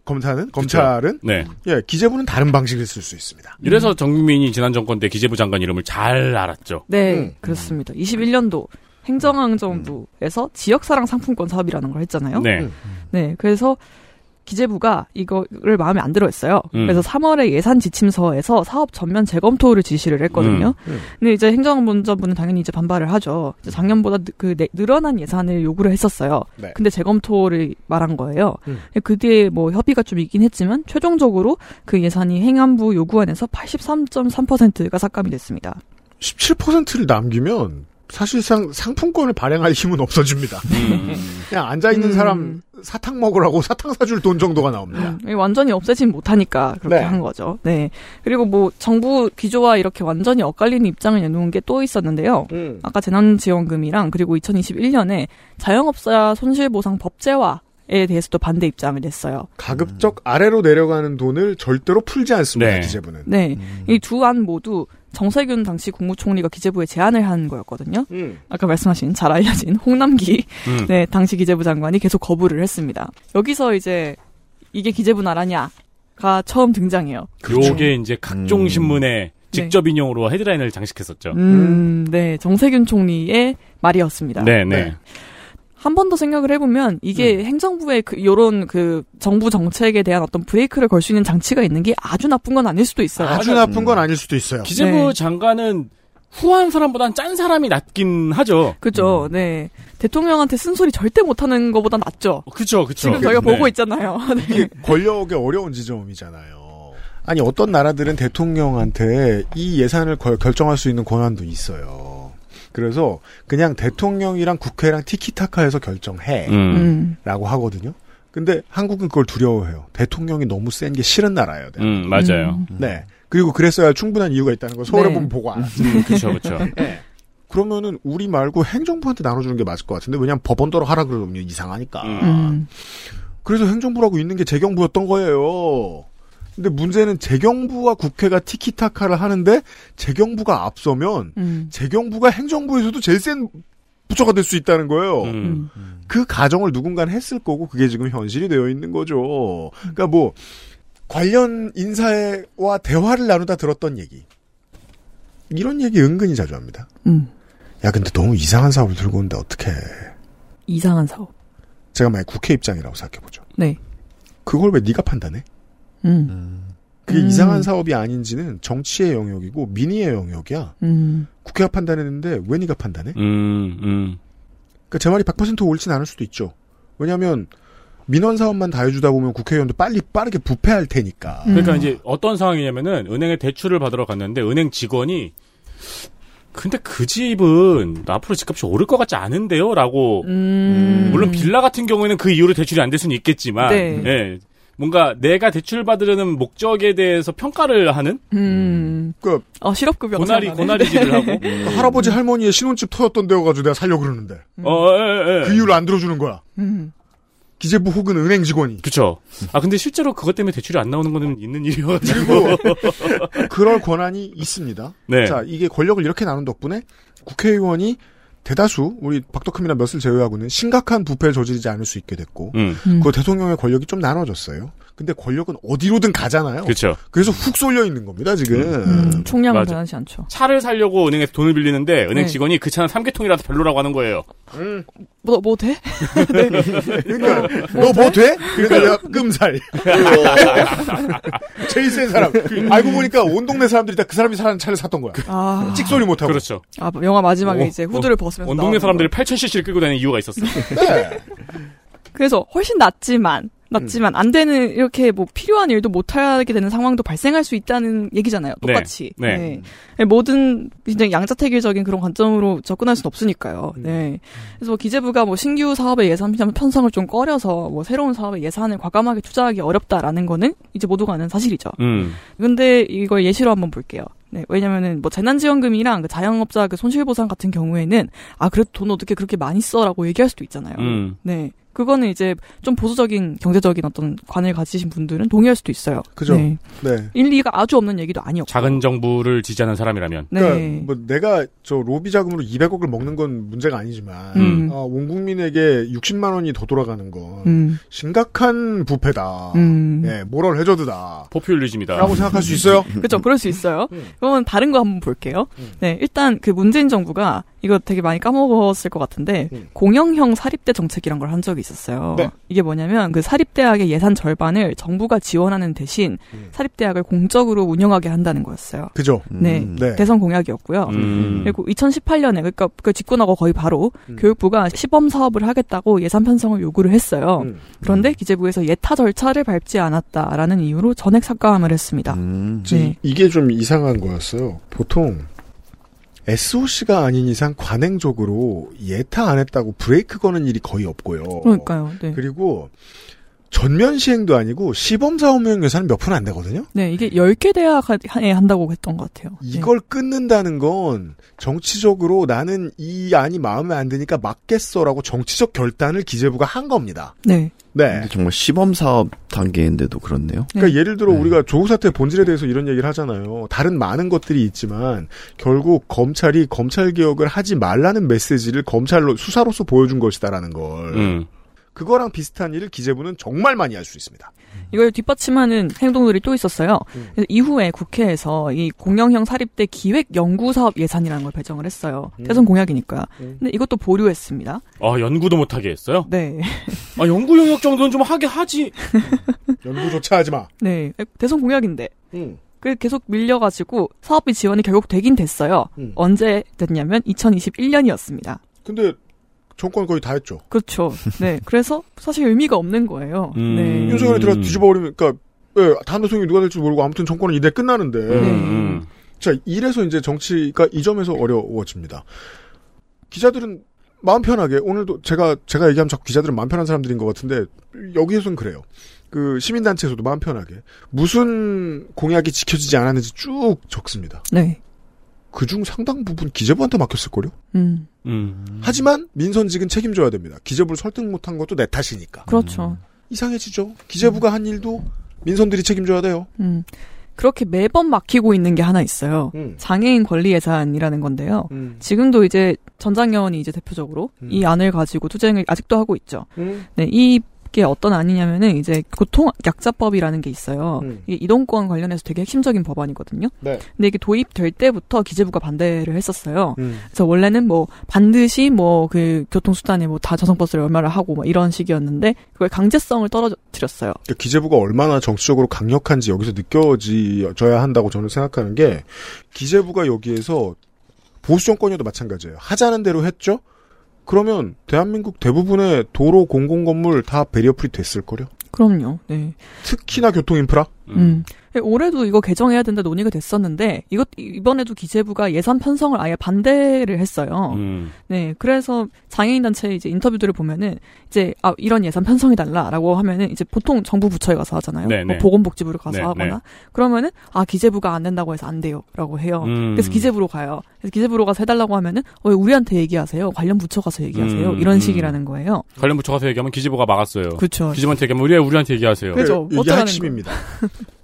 검사는 검찰은
네.
예 기재부는 다른 방식을 쓸 수 있습니다.
이래서 정민이 지난 정권 때 기재부 장관 이름을 잘 알았죠.
네,
음.
그렇습니다. 21년도 행정안전부에서 지역사랑 상품권 사업이라는 걸 했잖아요.
네.
음.
네, 그래서 기재부가 이거를 마음에 안 들어했어요.
음.
그래서 3월에 예산 지침서에서 사업 전면 재검토를 지시를 했거든요.
음, 음.
근데 이제 행정안전부는 당연히 이제 반발을 하죠. 이제 작년보다 느- 그 내- 늘어난 예산을 요구를 했었어요.
네.
근데 재검토를 말한 거예요.
음.
그 뒤에 뭐 협의가 좀 있긴 했지만 최종적으로 그 예산이 행안부 요구안에서 83.3%가 삭감이 됐습니다.
17%를 남기면 사실상 상품권을 발행할 힘은 없어집니다.
음.
그냥 앉아 있는
음.
사람 사탕 먹으라고 사탕 사줄 돈 정도가 나옵니다.
음, 완전히 없애진 못하니까 그렇게
네.
한 거죠. 네. 그리고 뭐 정부 기조와 이렇게 완전히 엇갈리는 입장을 내놓은 게 또 있었는데요.
음.
아까 재난지원금이랑 그리고 2021년에 자영업자 손실보상 법제화에 대해서도 반대 입장을 냈어요.
가급적 아래로 내려가는 돈을 절대로 풀지 않습니다.
네.
기재부는.
네. 이두 안 모두 정세균 당시 국무총리가 기재부에 제안을 한 거였거든요.
음.
아까 말씀하신 잘 알려진 홍남기
음.
네, 당시 기재부 장관이 계속 거부를 했습니다. 여기서 이제 이게 기재부 나라냐가 처음 등장해요.
그렇죠.
요게 이제 각종
음.
신문에 직접 인용으로 헤드라인을 장식했었죠.
음, 네, 정세균 총리의 말이었습니다.
네, 네.
네.
한 번 더 생각을 해보면 이게
음.
행정부의 그 요런 그 정부 정책에 대한 어떤 브레이크를 걸 수 있는 장치가 있는 게 아주 나쁜 건 아닐 수도 있어요.
아주 나쁜 건 아닐 수도 있어요.
기재부
네.
장관은 후한 사람보단 짠 사람이 낫긴 하죠.
그죠. 네. 대통령한테 쓴소리 절대 못하는 것보다 낫죠.
그쵸, 그쵸.
지금 저희가
네.
보고 있잖아요. 네.
이게 권력의 어려운 지점이잖아요. 아니 어떤 나라들은 대통령한테 이 예산을 걸- 결정할 수 있는 권한도 있어요. 그래서 그냥 대통령이랑 국회랑 티키타카해서 결정해
음.
라고 하거든요. 근데 한국은 그걸 두려워해요. 대통령이 너무 센 게 싫은 나라예요.
음, 맞아요.
네. 그리고 그랬어야 할 충분한 이유가 있다는 걸 서울에
네.
보면 보고 알았죠.
음, 그쵸, 그쵸.
네. 그러면은 우리 말고 행정부한테 나눠주는 게 맞을 것 같은데 왜냐면 법원대로 하라 그러면 이상하니까.
음.
그래서 행정부라고 있는 게 재경부였던 거예요. 근데 문제는 재경부와 국회가 티키타카를 하는데 재경부가 앞서면
음.
재경부가 행정부에서도 제일 센 부처가 될 수 있다는 거예요.
음.
그 가정을 누군가는 했을 거고 그게 지금 현실이 되어 있는 거죠. 그러니까 뭐 관련 인사와 대화를 나누다 들었던 얘기. 이런 얘기 은근히 자주 합니다.
음.
야 근데 너무 이상한 사업을 들고 오는데 어떡해.
이상한 사업.
제가 만약 국회 입장이라고 생각해 보죠.
네.
그걸 왜 네가 판단해?
음.
그게
음.
이상한 사업이 아닌지는 정치의 영역이고 민의의 영역이야.
음.
국회가 판단했는데 왜 네가 판단해?
음, 음.
그러니까 제 말이 100% 옳진 않을 수도 있죠. 왜냐하면 민원 사업만 다 해주다 보면 국회의원도 빨리 빠르게 부패할 테니까.
음.
그러니까 이제 어떤 상황이냐면은 은행에 대출을 받으러 갔는데 은행 직원이 근데 그 집은 앞으로 집값이 오를 것 같지 않은데요? 라고
음.
물론 빌라 같은 경우에는 그 이후로 대출이 안 될 수는 있겠지만
네.
예. 뭔가 내가 대출 받으려는 목적에 대해서 평가를 하는
음.
그
어, 실업급여.
고나리. 고나리질을 하고
그 할아버지 할머니의 신혼집 터졌던 데여가지고 내가 살려고 그러는데
어, 예, 예.
그 이유를 안 들어주는 거야.
음.
기재부 혹은 은행 직원이.
그쵸. 아, 근데 실제로 그것 때문에 대출이 안 나오는 거는 있는 일이어가지고.
그리고 그럴 권한이 있습니다.
네.
자, 이게 권력을 이렇게 나눈 덕분에 국회의원이 대다수 우리 박덕흠이나 몇을 제외하고는 심각한 부패를 저지르지 않을 수 있게 됐고
음.
음.
그 대통령의 권력이 좀 나눠졌어요. 근데 권력은 어디로든 가잖아요.
그쵸.
그래서 훅 쏠려 있는 겁니다, 지금.
음. 총량은
맞아.
변하지 않죠.
차를 살려고 은행에서 돈을 빌리는데 은행
네.
직원이 그 차는 삼계통이라서 별로라고 하는 거예요.
뭐, 뭐 돼?
그러니까 너 뭐 돼? 그러니까 내가 끔살. 제일 센 사람. 알고 보니까 온 동네 사람들이 다 그 사람이 사는 차를 샀던 거야.
아.
찍소리 못하고.
그렇죠.
아, 영화 마지막에
어,
이제 후드를
어,
벗으면서.
온 동네 사람들이
거.
8000cc를 끌고 다니는 이유가 있었어.
네.
그래서 훨씬 낫지만, 낫지만, 안 되는, 이렇게 뭐 필요한 일도 못 하게 되는 상황도 발생할 수 있다는 얘기잖아요.
네.
똑같이.
네.
네. 모든, 굉장히 양자택일적인 그런 관점으로 접근할 수는 없으니까요.
음.
네. 그래서 뭐 기재부가 뭐 신규 사업의 예산 편성을 좀 꺼려서 뭐 새로운 사업의 예산을 과감하게 투자하기 어렵다라는 거는 이제 모두가 아는 사실이죠.
음.
근데 이걸 예시로 한번 볼게요. 네, 왜냐면은 뭐 재난지원금이랑 그 자영업자 그 손실보상 같은 경우에는 아 그래도 돈 어떻게 그렇게 많이 써라고 얘기할 수도 있잖아요.
음.
네, 그거는 이제 좀 보수적인 경제적인 어떤 관을 가지신 분들은 동의할 수도 있어요.
그죠.
네.
네.
일리가 아주 없는 얘기도 아니었고.
작은 정부를 지지하는 사람이라면.
네.
그러니까 뭐 내가 저 로비 자금으로 200억을 먹는 건 문제가 아니지만
음.
어, 온 국민에게 60만 원이 더 돌아가는 건
음.
심각한 부패다.
음.
예, 모럴 해저드다.
포퓰리즘이다.
라고 생각할 수 있어요.
그렇죠. 그럴 수 있어요.
음.
그러면 다른 거 한번 볼게요.
음.
네, 일단 그 문재인 정부가 이거 되게 많이 까먹었을 것 같은데
음.
공영형 사립대 정책이란 걸 한 적이 있었어요.
네.
이게 뭐냐면 그 사립대학의 예산 절반을 정부가 지원하는 대신
음.
사립대학을 공적으로 운영하게 한다는 거였어요.
그죠.
네.
음.
네.
대선 공약이었고요.
음.
그리고 2018년에 그러니까 그 집권하고 거의 바로
음.
교육부가 시범 사업을 하겠다고 예산 편성을 요구를 했어요.
음.
그런데 기재부에서 예타 절차를 밟지 않았다라는 이유로 전액 삭감을 했습니다.
음.
네.
이게 좀 이상한 거였어요. 보통 SOC가 아닌 이상 관행적으로 예타 안 했다고 브레이크 거는 일이 거의 없고요.
그러니까요. 네.
그리고 전면 시행도 아니고 시범 사업용 예산은 몇 푼 안 되거든요.
네, 이게 10개 대학에 한다고 했던 것 같아요.
이걸 끊는다는 건 정치적으로 나는 이 안이 마음에 안 드니까 막겠어라고 정치적 결단을 기재부가 한 겁니다.
네.
네.
근데 정말 시범 사업 단계인데도 그렇네요.
그러니까 예를 들어
네.
우리가 조국 사태 본질에 대해서 이런 얘기를 하잖아요. 다른 많은 것들이 있지만 결국 검찰이 검찰 개혁을 하지 말라는 메시지를 검찰로 수사로서 보여준 것이다라는 걸.
음.
그거랑 비슷한 일을 기재부는 정말 많이 할 수 있습니다.
이걸 뒷받침하는 행동들이 또 있었어요.
음.
그래서 이후에 국회에서 이 공영형 사립대 기획 연구 사업 예산이라는 걸 배정을 했어요.
음.
대선 공약이니까.
음.
근데 이것도 보류했습니다.
아, 연구도 못하게 했어요?
네.
아, 연구 영역 정도는 좀 하게 하지.
연구조차 하지 마.
네. 대선 공약인데.
음.
그 계속 밀려가지고 사업비 지원이 결국 되긴 됐어요.
음.
언제 됐냐면 2021년이었습니다.
근데 정권 거의 다 했죠.
그렇죠. 네. 그래서 사실 의미가 없는 거예요.
음.
네.
윤석열이 들어 뒤집어버리면, 그러니까 예, 다음 대통령이 누가 될지 모르고 아무튼 정권은 이대 끝나는데.
음.
자, 이래서 이제 정치가 이 점에서 어려워집니다. 기자들은 마음 편하게 오늘도 제가 제가 얘기하면 자꾸 기자들은 마음 편한 사람들인 것 같은데 여기에서는 그래요. 그 시민단체에서도 마음 편하게 무슨 공약이 지켜지지 않았는지 쭉 적습니다.
네.
그중 상당 부분 기재부한테 맡겼을걸요?
음.
음.
하지만 민선직은 책임져야 됩니다. 기재부를 설득 못한 것도 내 탓이니까.
그렇죠.
이상해지죠. 기재부가 한 일도 민선들이 책임져야 돼요.
음. 그렇게 매번 막히고 있는 게 하나 있어요.
음.
장애인 권리 예산이라는 건데요.
음.
지금도 이제 전장현이 이제 대표적으로
음.
이 안을 가지고 투쟁을 아직도 하고 있죠.
음.
네, 이 게 어떤 안이냐면은 이제 고통 약자법이라는 게 있어요.
음.
이게 이동권 관련해서 되게 핵심적인 법안이거든요.
네.
근데 이게 도입될 때부터 기재부가 반대를 했었어요.
음.
그래서 원래는 뭐 반드시 뭐 그 교통수단에 뭐 다 저성버스를 얼마를 하고 뭐 이런 식이었는데 그걸 강제성을 떨어뜨렸어요.
그러니까 기재부가 얼마나 정치적으로 강력한지 여기서 느껴져야 한다고 저는 생각하는 게 기재부가 여기에서 보수 정권이어도 마찬가지예요. 하자는 대로 했죠. 그러면 대한민국 대부분의 도로 공공 건물 다 베리어프리 됐을 거요.
그럼요. 네.
특히나 교통 인프라.
음. 올해도 이거 개정해야 된다 논의가 됐었는데 이것 이번에도 기재부가 예산 편성을 아예 반대를 했어요.
음.
네, 그래서 장애인 단체 이제 인터뷰들을 보면은 이제 아 이런 예산 편성해 달라라고 하면은 이제 보통 정부 부처에 가서 하잖아요.
네,
뭐
네.
보건복지부를 가서
네,
하거나
네.
그러면은 아 기재부가 안 된다고 해서 안 돼요라고 해요.
음.
그래서 기재부로 가요. 그래서 기재부로 가서 해달라고 하면은 어, 왜 우리한테 얘기하세요? 관련 부처 가서 얘기하세요.
음,
이런
음.
식이라는 거예요.
관련 부처 가서 얘기하면 기재부가 막았어요.
그렇죠.
기재부한테 얘기하면 우리 우리한테 얘기하세요.
그죠.
이게 핵심입니다.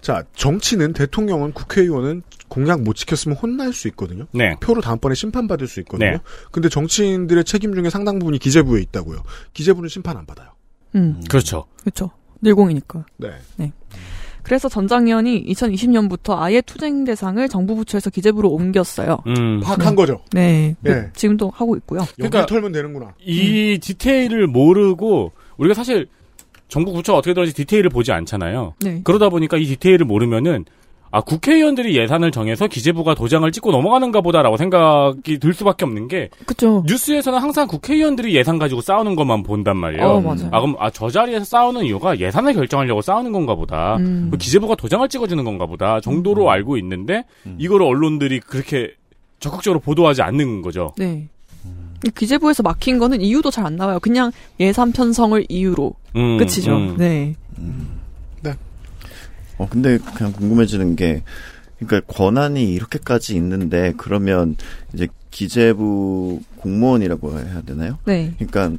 자, 정치는 대통령은 국회의원은 공약 못 지켰으면 혼날 수 있거든요.
네.
표로 다음번에 심판받을 수 있거든요.
네.
근데 정치인들의 책임 중에 상당 부분이 기재부에 있다고요. 기재부는 심판 안 받아요.
음,
그렇죠.
그렇죠. 늘공이니까.
네.
그래서 전장현이 2020년부터 아예 투쟁 대상을 정부 부처에서 기재부로 옮겼어요.
음.
파악한 거죠.
네.
예.
지금도 하고 있고요.
여기
그러니까-
털면 되는구나.
이 디테일을 모르고 우리가 사실 정부 부처가 어떻게 들어는지 디테일을 보지 않잖아요.
네.
그러다 보니까 이 디테일을 모르면은 아 국회의원들이 예산을 정해서 기재부가 도장을 찍고 넘어가는가 보다라고 생각이 들 수밖에 없는 게
그죠.
뉴스에서는 항상 국회의원들이 예산 가지고 싸우는 것만 본단 말이에요.
어, 맞아요.
아 그럼 아 저 자리에서 싸우는 이유가 예산을 결정하려고 싸우는 건가 보다.
음.
그 기재부가 도장을 찍어주는 건가 보다 정도로 알고 있는데 이거를 언론들이 그렇게 적극적으로 보도하지 않는 거죠.
네. 기재부에서 막힌 거는 이유도 잘 안 나와요. 그냥 예산 편성을 이유로
음,
끝이죠.
음.
네.
어, 근데 그냥 궁금해지는 게, 그러니까 권한이 이렇게까지 있는데, 그러면 이제 기재부 공무원이라고 해야 되나요?
네.
그러니까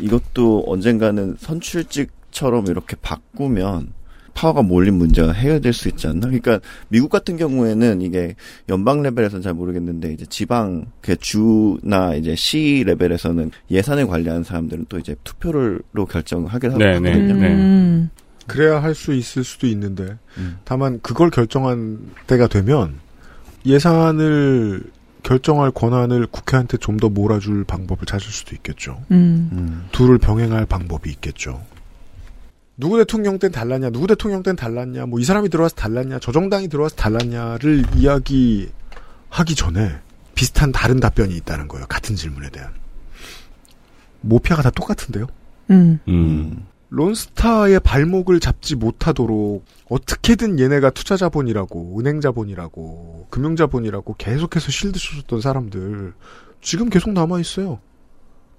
이것도 언젠가는 선출직처럼 이렇게 바꾸면 파워가 몰린 문제가 해결될 수 있지 않나? 그러니까 미국 같은 경우에는 이게 연방 레벨에서는 잘 모르겠는데 이제 지방 그 주나 이제 시 레벨에서는 예산을 관리하는 사람들은 또 이제 투표를로 결정하게
네, 네,
하거든요.
네.
음.
그래야 할 수 있을 수도 있는데
음.
다만 그걸 결정한 때가 되면 예산을 결정할 권한을 국회한테 좀 더 몰아줄 방법을 찾을 수도 있겠죠.
음.
음.
둘을 병행할 방법이 있겠죠. 누구 대통령 땐 달랐냐, 누구 대통령 땐 달랐냐, 뭐 이 사람이 들어와서 달랐냐, 저 정당이 들어와서 달랐냐를 이야기하기 전에 비슷한 다른 답변이 있다는 거예요. 같은 질문에 대한. 모피아가 다 똑같은데요.
음.
음.
론스타의 발목을 잡지 못하도록 어떻게든 얘네가 투자 자본이라고 은행 자본이라고 금융 자본이라고 계속해서 실드 쳐줬던 사람들 지금 계속 남아 있어요.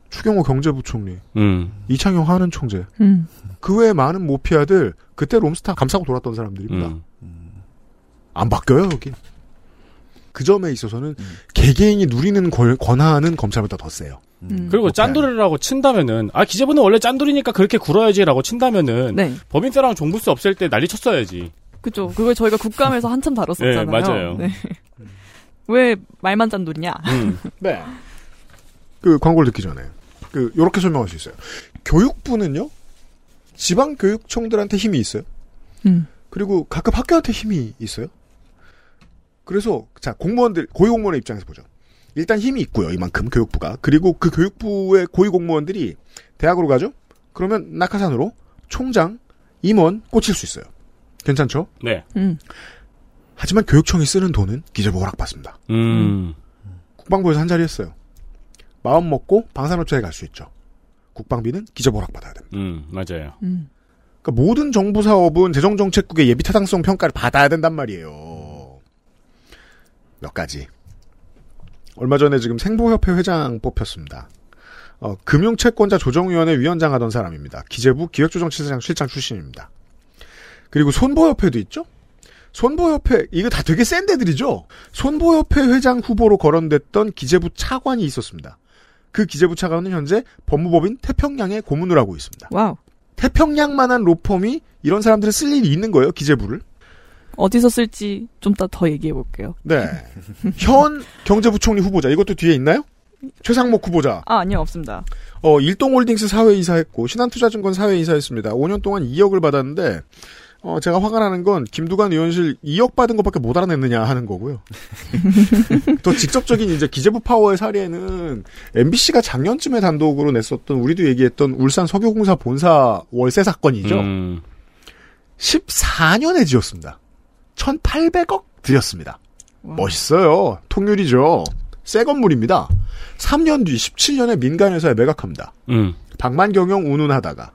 추경호 경제부총리,
음.
이창용 하는 총재,
음.
그 외에 많은 모피아들 그때 롬스타 감싸고 돌았던 사람들입니다.
음.
안 바뀌어요 여기. 그 점에 있어서는 개개인이 누리는 권- 권한은 검찰보다 더 세요.
음.
그리고 짠돌이라고 친다면은 아 기재부는 원래 짠돌이니까 그렇게 굴어야지라고 친다면은
네.
법인세랑 종부세 없앨 때 난리 쳤어야지.
그죠. 그걸 저희가 국감에서 한참 다뤘었잖아요.
네, 맞아요.
네. 왜 말만 짠돌이냐?
음.
네. 그 광고를 듣기 전에 그 요렇게 설명할 수 있어요. 교육부는요 지방 교육청들한테 힘이 있어요.
음.
그리고 각급 학교한테 힘이 있어요. 그래서 자 공무원들 고위공무원의 입장에서 보죠. 일단 힘이 있고요. 이만큼 교육부가 그리고 그 교육부의 고위공무원들이 대학으로 가죠. 그러면 낙하산으로 총장, 임원 꽂힐 수 있어요. 괜찮죠?
네.
음.
하지만 교육청이 쓰는 돈은 기재부 허락받습니다.
음.
국방부에서 한 자리 했어요. 마음 먹고 방산업체에 갈 수 있죠. 국방비는 기재부 허락받아야 됩니다.
음, 맞아요.
음.
그러니까 모든 정부 사업은 재정정책국의 예비 타당성 평가를 받아야 된단 말이에요. 몇 가지. 얼마 전에 지금 생보협회 회장 뽑혔습니다. 어, 금융채권자 조정위원회 위원장 하던 사람입니다. 기재부 기획조정실장 실장 출신입니다. 그리고 손보협회도 있죠? 손보협회, 이거 다 되게 센 데들이죠? 손보협회 회장 후보로 거론됐던 기재부 차관이 있었습니다. 그 기재부 차관은 현재 법무법인 태평양에 고문을 하고 있습니다.
Wow.
태평양만한 로펌이 이런 사람들을 쓸 일이 있는 거예요, 기재부를.
어디서 쓸지 좀 더 더 얘기해 볼게요.
네. 현 경제부총리 후보자, 이것도 뒤에 있나요? 최상목 후보자.
아, 아니요, 없습니다.
어, 일동홀딩스 사외이사 했고, 신한투자증권 사외이사 했습니다. 5년 동안 2억을 받았는데, 어, 제가 화가 나는 건, 김두관 의원실 2억 받은 것밖에 못 알아냈느냐 하는 거고요. 더 직접적인 이제 기재부 파워의 사례는, MBC가 작년쯤에 단독으로 냈었던, 우리도 얘기했던 울산 석유공사 본사 월세 사건이죠.
음.
14년에 지었습니다. 1,800억 들였습니다. 멋있어요. 통률이죠. 새 건물입니다. 3년 뒤 17년에 민간회사에 매각합니다.
음.
방만 경영 운운하다가.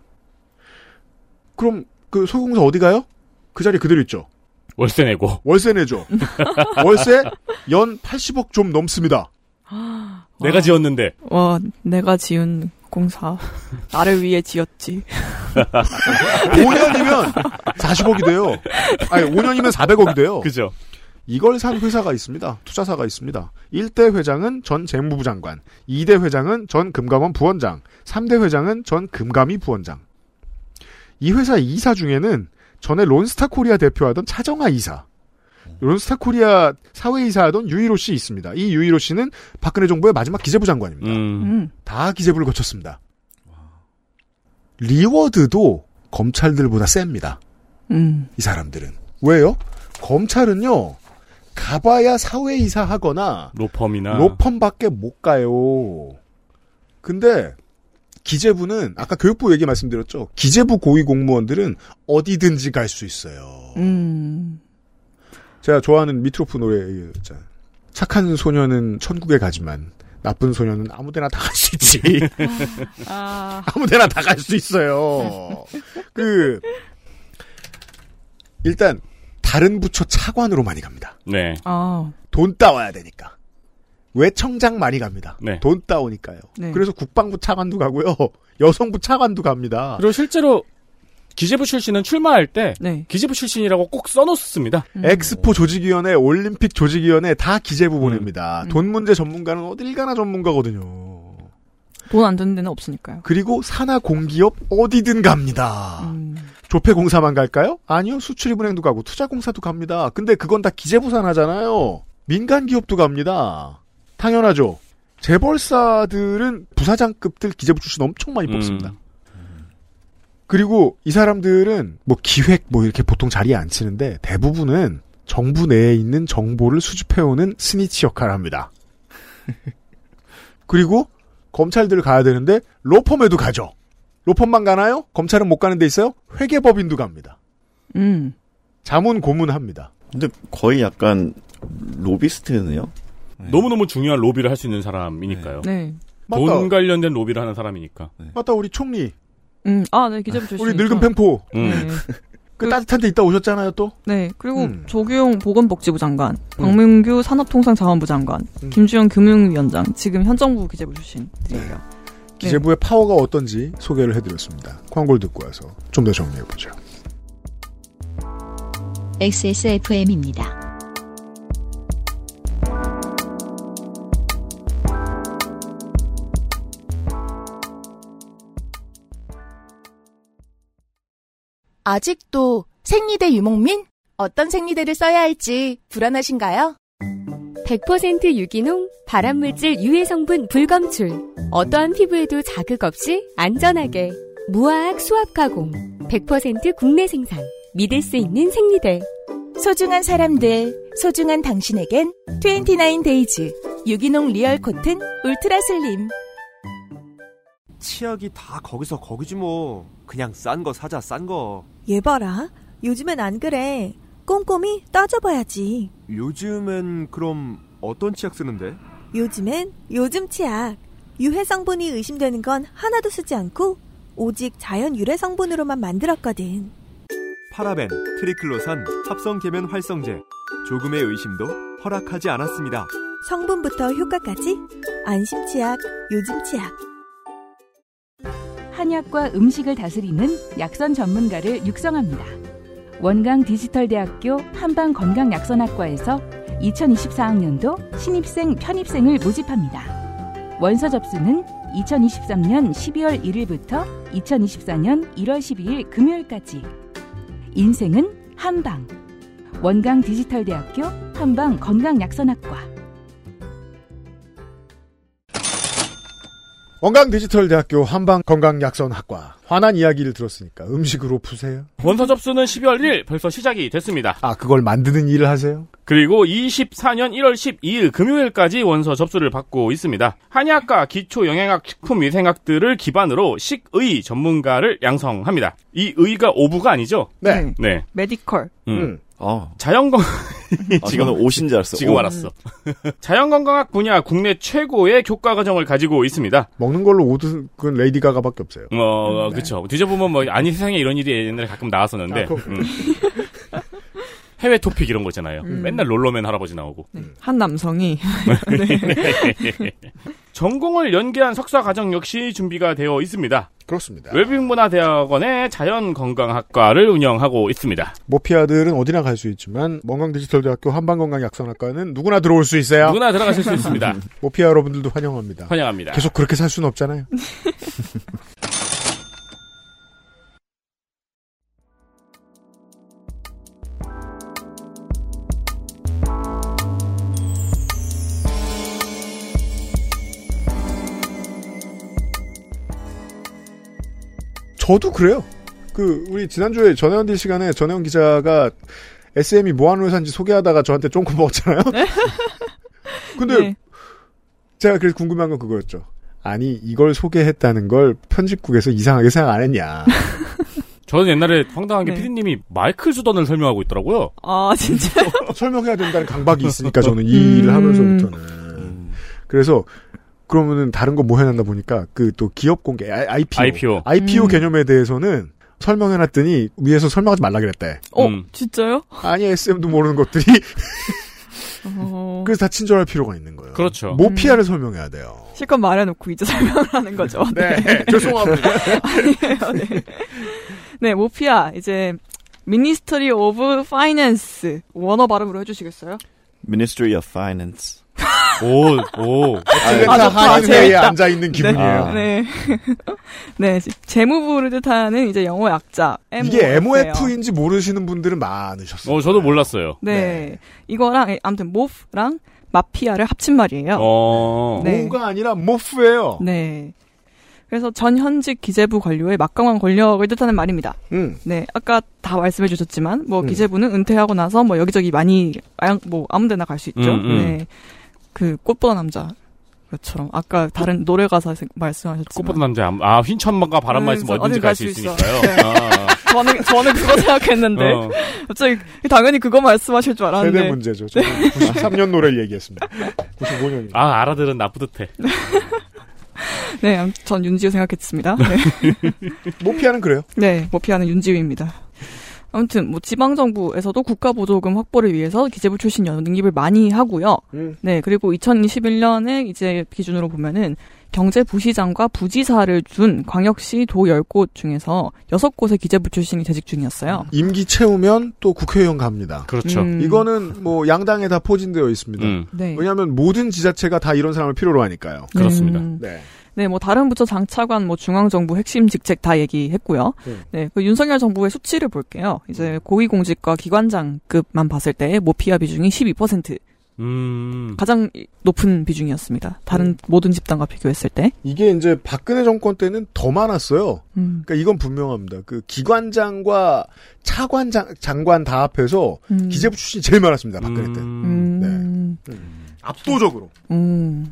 그럼 그 소유공사 어디 가요? 그 자리 그대로 있죠.
월세 내고.
월세 내죠. 월세 연 80억 좀 넘습니다.
내가 지었는데.
와, 내가 지은 공사. 나를 위해 지었지.
5년이면 40억이 돼요. 아니, 5년이면 400억이 돼요.
그죠.
이걸 산 회사가 있습니다. 투자사가 있습니다. 1대 회장은 전 재무부 장관, 2대 회장은 전 금감원 부원장, 3대 회장은 전 금감위 부원장. 이 회사 이사 중에는 전에 론스타 코리아 대표하던 차정아 이사, 론스타 코리아 사외이사 하던 유일호 씨 있습니다. 이 유일호 씨는 박근혜 정부의 마지막 기재부 장관입니다.
음.
다 기재부를 거쳤습니다. reward도 검찰들보다 셉니다.
음.
이 사람들은. 왜요? 검찰은요, 가봐야 사외이사 하거나,
로펌이나.
로펌밖에 못 가요. 근데, 기재부는, 아까 교육부 얘기 말씀드렸죠. 기재부 고위 공무원들은 어디든지 갈 수 있어요.
음.
제가 좋아하는 미트로프 노래. 착한 소녀는 천국에 가지만, 나쁜 소녀는 아무데나 다 갈 수 있지.
아.
아무데나 다 갈 수 있어요. 그 일단 다른 부처 차관으로 많이 갑니다.
네.
아.
돈 따와야 되니까. 외청장 많이 갑니다.
네.
돈 따오니까요.
네.
그래서 국방부 차관도 가고요. 여성부 차관도 갑니다.
그리고 실제로 기재부 출신은 출마할 때
네.
기재부 출신이라고 꼭 써놓습니다.
음.
엑스포 조직위원회, 올림픽 조직위원회 다 기재부
음.
보냅니다. 돈 문제 전문가는 어딜 가나 전문가거든요.
돈 안 드는 데는 없으니까요.
그리고 산하 공기업 어디든 갑니다.
음.
조폐공사만 갈까요? 아니요. 수출입은행도 가고 투자공사도 갑니다. 근데 그건 다 기재부 산하잖아요. 민간 기업도 갑니다. 당연하죠. 재벌사들은 부사장급들 기재부 출신 엄청 많이 뽑습니다.
음.
그리고 이 사람들은 뭐 기획 뭐 이렇게 보통 자리에 앉히는데 대부분은 정부 내에 있는 정보를 수집해오는 스니치 역할을 합니다. 그리고 검찰들 가야 되는데 로펌에도 가죠. 로펌만 가나요? 검찰은 못 가는 데 있어요? 회계법인도 갑니다.
음.
자문 고문합니다.
근데 거의 약간 로비스트네요.
너무너무 중요한 로비를 할 수 있는 사람이니까요.
네.
돈
맞다.
관련된 로비를 하는 사람이니까.
맞다 우리 총리
음. 아, 네, 기재부 출신.
우리 늙은 팽포
음.
네.
그 따뜻한 데 있다 오셨잖아요 또.
네. 그리고
음.
조규용 보건복지부 장관, 박문규 산업통상자원부 장관,
음.
김주영 금융위원장, 지금 현 정부 기재부 출신들이에요.
기재부의 파워가 어떤지 소개를 해드렸습니다. 광고를 듣고 와서 좀 더 정리해보죠.
XSFM입니다.
아직도 생리대 유목민? 어떤 생리대를 써야 할지 불안하신가요?
100% 유기농, 발암물질 유해 성분 불검출. 어떠한 피부에도 자극 없이 안전하게. 무화학 수압 가공. 100% 국내 생산. 믿을 수 있는 생리대.
소중한 사람들, 소중한 당신에겐 29데이즈 유기농 real cotton ultra slim.
치약이 다 거기서 거기지 뭐. 그냥 싼 거 사자 싼 거.
얘 봐라. 요즘엔 안 그래. 꼼꼼히 따져봐야지.
요즘엔 그럼 어떤 치약 쓰는데?
요즘엔 요즘 치약. 유해 성분이 의심되는 건 하나도 쓰지 않고 오직 자연 유래 성분으로만 만들었거든.
파라벤, 트리클로산, 합성 계면 활성제. 조금의 의심도 허락하지 않았습니다.
성분부터 효과까지 안심 치약, 요즘 치약.
한약과 음식을 다스리는 약선 전문가를 육성합니다. 원강 디지털대학교 한방건강약선학과에서 2024학년도 신입생 편입생을 모집합니다. 원서 접수는 2023년 12월 1일부터 2024년 1월 12일 금요일까지. 인생은 한방. 원강 디지털대학교 한방건강약선학과.
원강 디지털대학교 한방건강약선학과 환한 이야기를 들었으니까 음식으로 푸세요.
원서 접수는 12월 1일 벌써 시작이 됐습니다.
아 그걸 만드는 일을 하세요?
그리고 24년 1월 12일 금요일까지 원서 접수를 받고 있습니다. 한의학과 기초영양학 식품위생학 등을 기반으로 식의 전문가를 양성합니다. 이 의가 의복이 아니죠?
네.
네.
Medical.
음.
어.
자연건
아, 저는 옷인 줄 알았어.
지금
옷.
알았어. 자연건강학 분야 국내 최고의 교과 과정을 가지고 있습니다.
먹는 걸로 옷 만든 건 레이디 가가밖에 없어요.
어, 그쵸. 뒤져보면 뭐, 아니 세상에 이런 일이 옛날에 가끔 나왔었는데.
아, 그거-
음. 해외 토픽 이런 거 있잖아요.
음.
맨날 롤러맨 할아버지 나오고.
한 남성이
전공을 연계한 석사 과정 역시 준비가 되어 있습니다.
그렇습니다.
웰빙문화대학원의 자연건강학과를 운영하고 있습니다.
모피아들은 어디나 갈 수 있지만 원강 디지털대학교 한방건강약선학과는 누구나 들어올 수 있어요.
누구나 들어가실 수 있습니다.
모피아 여러분들도 환영합니다.
환영합니다.
계속 그렇게 살 수는 없잖아요. 저도 그래요. 그 우리 지난주에 전혜원 딜 시간에 전혜원 기자가 SM이 뭐 하는 회사인지 소개하다가 저한테 쫑코 먹었잖아요. 근데
네.
제가 그래서 궁금한 건 그거였죠. 아니 이걸 소개했다는 걸 편집국에서 이상하게 생각 안 했냐.
저는 옛날에 황당한 게
네.
피디님이 마이클 주던을 설명하고 있더라고요.
아 진짜
설명해야 된다는 강박이 있으니까 저는 이
음.
일을 하면서부터는. 그래서 그러면은 다른 거 뭐 해놨나 보니까 그 또 기업 공개 아- IPO
IPO.
음.
개념에 대해서는 설명해놨더니 위에서 설명하지 말라 그랬대.
어
음.
진짜요?
아니 SM도 모르는 것들이
어,
그래서 다 친절할 필요가 있는 거예요.
그렇죠.
모피아를 설명해야 돼요.
실컷 말해놓고 이제 설명을 하는 거죠.
네, 죄송합니다.
아니에요, 네. 네, 모피아 이제 Ministry of Finance 원어 발음으로 해주시겠어요?
Ministry of Finance.
오, 오.
아틀랜타 한인회에
재밌다.
앉아 있는 기분이에요.
아.
네. 네, 재무부를 뜻하는 이제 영어 약자.
이게
MOF 예요.
MOF인지 모르시는 분들은 많으셨어요.
어, 저도 몰랐어요.
네. 이거랑, 예, 아무튼, 모프랑 마피아를 합친 말이에요.
어.
네.
모가 아니라 모프예요.
네. 그래서 전 현직 기재부 관료의 막강한 권력을 뜻하는 말입니다.
음.
네, 아까 다 말씀해 주셨지만, 뭐,
음.
기재부는 은퇴하고 나서 뭐, 여기저기 많이, 뭐, 아무 데나 갈 수 있죠.
음, 음.
네. 그, 꽃보다 남자. 것처럼. 아까 다른 노래 가사 말씀하셨지만.
꽃보다 남자, 아, 바람만
음,
있으면
어디
어딘지 갈갈 수. 있으니까요.
네.
아,
저는, 저는 그거 생각했는데.
어.
갑자기, 당연히 그거 말씀하실 줄
세대
알았는데.
문제죠. 저는 93년 노래를 얘기했습니다. 95년입니다.
아, 알아들은 나쁘듯해.
네, 암- 전 윤지우 생각했습니다. 네.
모피아는 그래요.
네, 모피아는 윤지우입니다. 아무튼 뭐 지방 정부에서도 국가 보조금 확보를 위해서 기재부 출신 연립을 많이 하고요.
음.
네, 그리고 2021년에 이제 기준으로 보면은 경제부시장과 부지사를 준 광역시 도 10곳 중에서 6곳의 기재부 출신이 재직 중이었어요.
임기 채우면 또 국회의원 갑니다.
그렇죠.
음.
이거는 뭐 양당에 다 포진되어 있습니다.
음,
네.
왜냐하면 모든 지자체가 다 이런 사람을 필요로 하니까요.
그렇습니다.
음.
네.
네, 뭐 다른 부처 장차관, 뭐 중앙정부 핵심 직책 다 얘기했고요.
음.
네, 그 윤석열 정부의 수치를 볼게요. 이제 고위공직과 기관장급만 봤을 때 모피아 비중이 12%
음.
가장 높은 비중이었습니다. 다른
음.
모든 집단과 비교했을 때.
이게 이제 박근혜 정권 때는 더 많았어요.
음.
그러니까 이건 분명합니다. 그 기관장과 차관장 장관 다 합해서
음.
기재부 출신이 제일 많았습니다. 박근혜 때.
음.
네. 압도적으로.
음.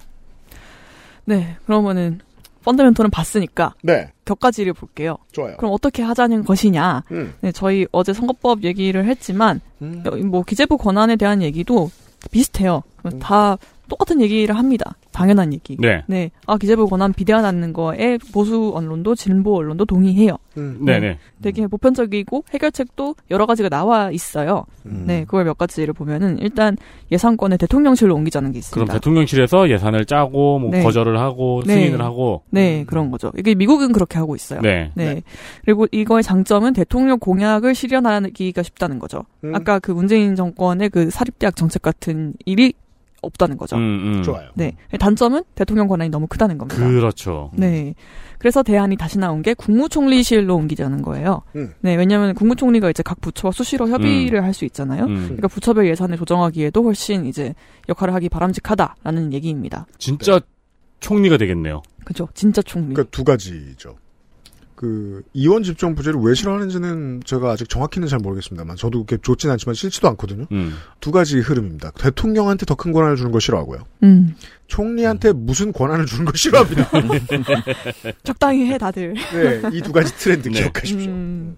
네, 그러면은 펀더멘털은 봤으니까
네.
격가지를 볼게요.
좋아요.
그럼 어떻게 하자는 것이냐?
음.
네, 저희 어제 선거법 얘기를 했지만
음.
어, 뭐 기재부 권한에 대한 얘기도 비슷해요. 다 똑같은 얘기를 합니다. 당연한 얘기.
네.
아 기재부 권한 비대화하는 거에 보수 언론도 진보 언론도 동의해요.
음.
네네.
되게 보편적이고 해결책도 여러 가지가 나와 있어요.
음.
네, 그걸 몇 가지를 보면은 일단 예산권을 대통령실로 옮기자는 게
그럼
있습니다.
대통령실에서 예산을 짜고 뭐
네.
거절을 하고
네.
승인을 하고
네, 그런 거죠. 이게 미국은 그렇게 하고 있어요.
네.
네. 그리고 이거의 장점은 대통령 공약을 실현하기가 쉽다는 거죠.
음.
아까 그 문재인 정권의 그 사립대학 정책 같은 일이 없다는 거죠.
음, 음.
좋아요.
네. 단점은 대통령 권한이 너무 크다는 겁니다.
그렇죠.
네. 그래서 대안이 다시 나온 게 국무총리실로 옮기자는 거예요.
음.
네, 왜냐하면 국무총리가 이제 각 부처와 수시로 협의를 할 수 있잖아요.
음.
그러니까 부처별 예산을 조정하기에도 훨씬 이제 역할을 하기 바람직하다라는 얘기입니다.
진짜 총리가 되겠네요.
그죠? 진짜 총리.
그러니까 두 가지죠. 그 이원 집정 부제를 왜 싫어하는지는 제가 아직 정확히는 잘 모르겠습니다만 저도 그렇게 좋진 않지만 싫지도 않거든요.
음.
두 가지 흐름입니다. 대통령한테 더 큰 권한을 주는 거 싫어하고요.
음.
총리한테 무슨 권한을 주는 거 싫어합니다.
적당히 해 다들.
네, 이 두 가지 트렌드
네.
기억하십시오.
음.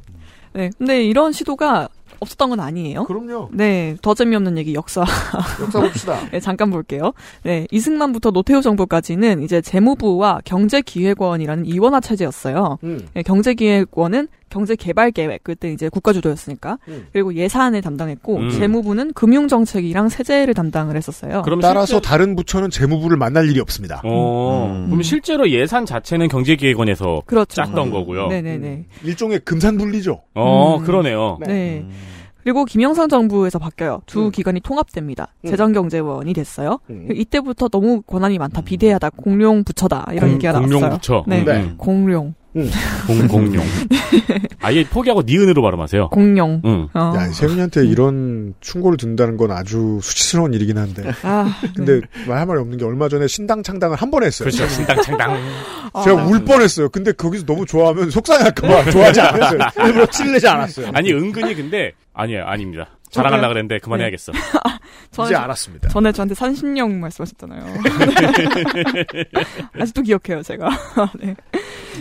네, 근데 이런 시도가 없었던 건 아니에요.
그럼요.
네, 더 재미없는 얘기 역사.
역사 봅시다.
네, 잠깐 볼게요. 네, 이승만부터 노태우 정부까지는 이제 재무부와 경제기획원이라는 이원화 체제였어요.
음.
네, 경제기획원은 경제개발계획 그때 이제 국가주도였으니까
음.
그리고 예산을 담당했고
음.
재무부는 금융정책이랑 세제를 담당을 했었어요.
그럼
따라서
실제-
다른 부처는 재무부를 만날 일이 없습니다.
어,
음.
그럼 실제로 예산 자체는 경제기획원에서
그렇죠.
짰던 거고요.
네네네.
일종의 금산분리죠.
어,
음.
그러네요.
네. 그리고 김영삼 정부에서 바뀌어요. 두
음.
기관이 통합됩니다.
음.
재정경제원이 됐어요.
음.
이때부터 너무 권한이 많다, 비대하다, 공룡 부처다 이런
공-
얘기가
공룡
나왔어요.
부처.
네,
음,
네.
음.
공룡,
공, 공룡. 아예 포기하고 니은으로 발음하세요.
공룡.
응.
어.
야, 세훈이한테 이런 충고를 듣는다는 건 아주 수치스러운 일이긴 한데.
아,
근데 말할 말이 없는 게 얼마 전에 신당 창당을 한 번 했어요.
그렇죠. 신당 창당.
제가
아.
울 뻔했어요. 근데 거기서 너무 좋아하면 속상할까봐 좋아하지 않았어요. 일부러 티를 내지 않았어요.
아니, 은근히 근데, 아니에요, 아닙니다. 자랑하려고 그랬는데 그만해야겠어.
전에,
이제 알았습니다.
전에 저한테 산신령 말씀하셨잖아요. 아직도 기억해요, 제가. 네.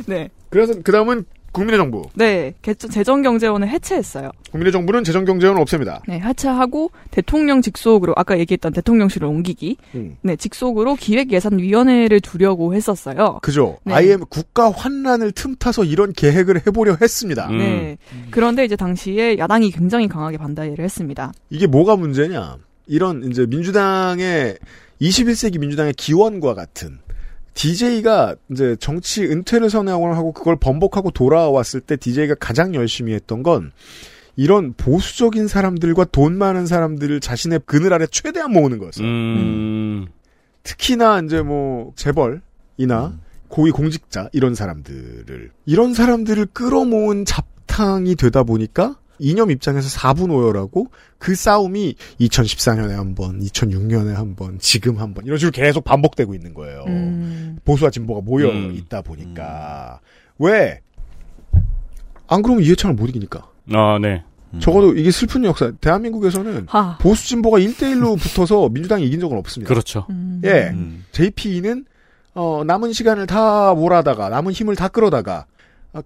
네.
그래서 그 다음은 국민의 정부.
네. 개- 재정경제원을 해체했어요.
국민의 정부는 재정경제원을 없앱니다.
네, 해체하고 대통령 직속으로 아까 얘기했던 대통령실을 옮기기.
음.
네, 직속으로 기획예산위원회를 두려고 했었어요.
그죠.
네.
IM 국가 환란을 틈타서 이런 계획을 해보려 했습니다.
음.
네. 그런데 이제 당시에 야당이 굉장히 강하게 반대를 했습니다.
이게 뭐가 문제냐? 이런 이제 민주당의 21세기 민주당의 기원과 같은 DJ가 이제 정치 은퇴를 선언하고 그걸 번복하고 돌아왔을 때 DJ가 가장 열심히 했던 건 이런 보수적인 사람들과 돈 많은 사람들을 자신의 그늘 아래 최대한 모으는 거였어요.
음,
특히나 이제 뭐 재벌이나 고위 공직자 이런 사람들을. 이런 사람들을 끌어모은 잡탕이 되다 보니까 이념 입장에서 4분 오열하고 그 싸움이 2014년에 한 번, 2006년에 한 번, 지금 한 번 이런 식으로 계속 반복되고 있는 거예요.
음.
보수와 진보가 모여
음.
있다 보니까 왜? 안 그러면 이해창을 못 이기니까.
아, 네.
적어도 이게 슬픈 역사. 대한민국에서는
하.
보수 진보가 1대1로 붙어서 민주당이 이긴 적은 없습니다.
그렇죠.
음.
예.
음.
JP는 어, 남은 시간을 다 몰아다가 남은 힘을 다 끌어다가 어,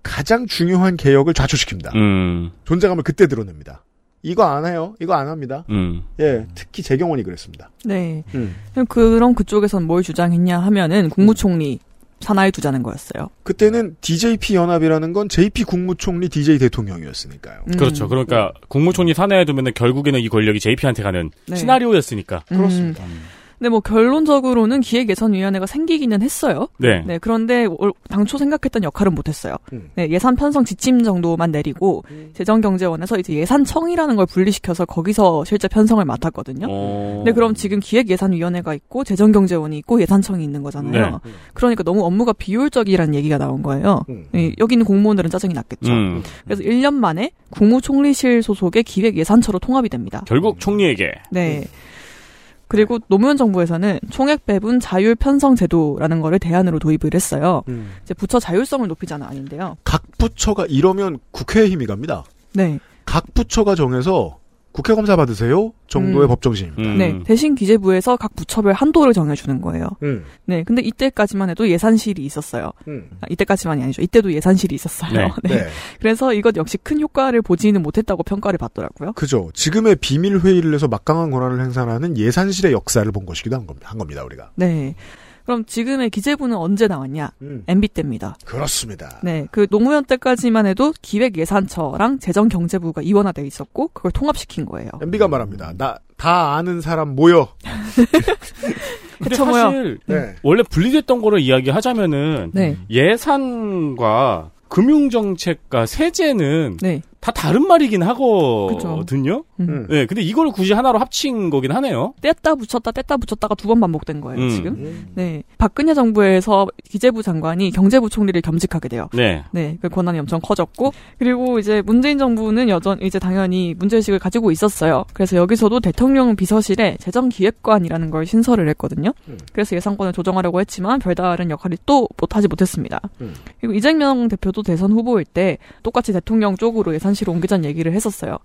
가장 중요한 개혁을 좌초시킵니다.
음,
존재감을 그때 드러냅니다. 이거 안 해요. 이거 안 합니다.
음.
예, 특히 재경원이 그랬습니다.
네.
음.
그럼 그쪽에선 뭘 주장했냐 하면은 국무총리 산하에 두자는 거였어요.
그때는 DJP 연합이라는 건 JP 국무총리 DJ 대통령이었으니까요.
음.
그렇죠. 그러니까 국무총리 산하에 두면은 결국에는 이 권력이 JP한테 가는
네.
시나리오였으니까.
음.
그렇습니다.
근데 뭐 결론적으로는 기획예산위원회가 생기기는 했어요.
네.
네, 그런데 올- 당초 생각했던 역할은 못했어요.
음.
네, 예산 편성 지침 정도만 내리고 재정경제원에서 이제 예산청이라는 걸 분리시켜서 거기서 실제 편성을 맡았거든요.
어...
네, 그럼 지금 기획예산위원회가 있고 재정경제원이 있고 예산청이 있는 거잖아요.
네.
그러니까 너무 업무가 비효율적이라는 얘기가 나온 거예요.
음.
네, 여기 있는 공무원들은 짜증이 났겠죠.
음,
그래서 1년 만에 국무총리실 소속의 기획예산처로 통합이 됩니다.
결국 총리에게.
네. 그리고 노무현 정부에서는 총액 배분 자율 편성 제도라는 거를 대안으로 도입을 했어요.
음.
이제 부처 자율성을 높이자는 아닌데요.
각 부처가 이러면 국회에 힘이 갑니다.
네.
각 부처가 정해서 국회 검사 받으세요 정도의
음.
법정신입니다.
네, 대신 기재부에서 각 부처별 한도를 정해주는 거예요.
음.
네, 근데 이때까지만 해도 예산실이 있었어요.
음.
아, 이때까지만이 아니죠. 이때도 예산실이 있었어요.
네. 네.
그래서 이것 역시 큰 효과를 보지는 못했다고 평가를 받더라고요.
그죠. 지금의 비밀 회의를 해서 막강한 권한을 행사하는 예산실의 역사를 본 것이기도 한 겁니다. 한 겁니다 우리가.
네. 그럼 지금의 기재부는 언제 나왔냐?
음.
MB 때입니다.
그렇습니다.
네, 그 노무현 때까지만 해도 기획예산처랑 재정경제부가 이원화돼 있었고 그걸 통합시킨 거예요.
MB가 말합니다. 나 다 아는 사람 모여.
근데
그쵸, 뭐요?
사실
네.
원래 분리됐던 거를 이야기하자면은
네.
예산과 금융정책과 세제는
네.
다 다른 말이긴 하거든요.
음.
네, 근데 이걸 굳이 하나로 합친 거긴 하네요.
뗐다 붙였다 뗐다 붙였다가 두 번 반복된 거예요
음.
지금. 네, 박근혜 정부에서 기재부 장관이 경제부 총리를 겸직하게 돼요.
네.
네, 그 권한이 엄청 커졌고 그리고 이제 문재인 정부는 여전 이제 당연히 문제의식을 가지고 있었어요. 그래서 여기서도 대통령 비서실에 재정기획관이라는 걸 신설을 했거든요. 그래서 예산권을 조정하려고 했지만 별다른 역할이 또 못하지 못했습니다. 그리고 이재명 대표도 대선 후보일 때 똑같이 대통령 쪽으로 예산 실을 옮기자는 얘기를 했었어요.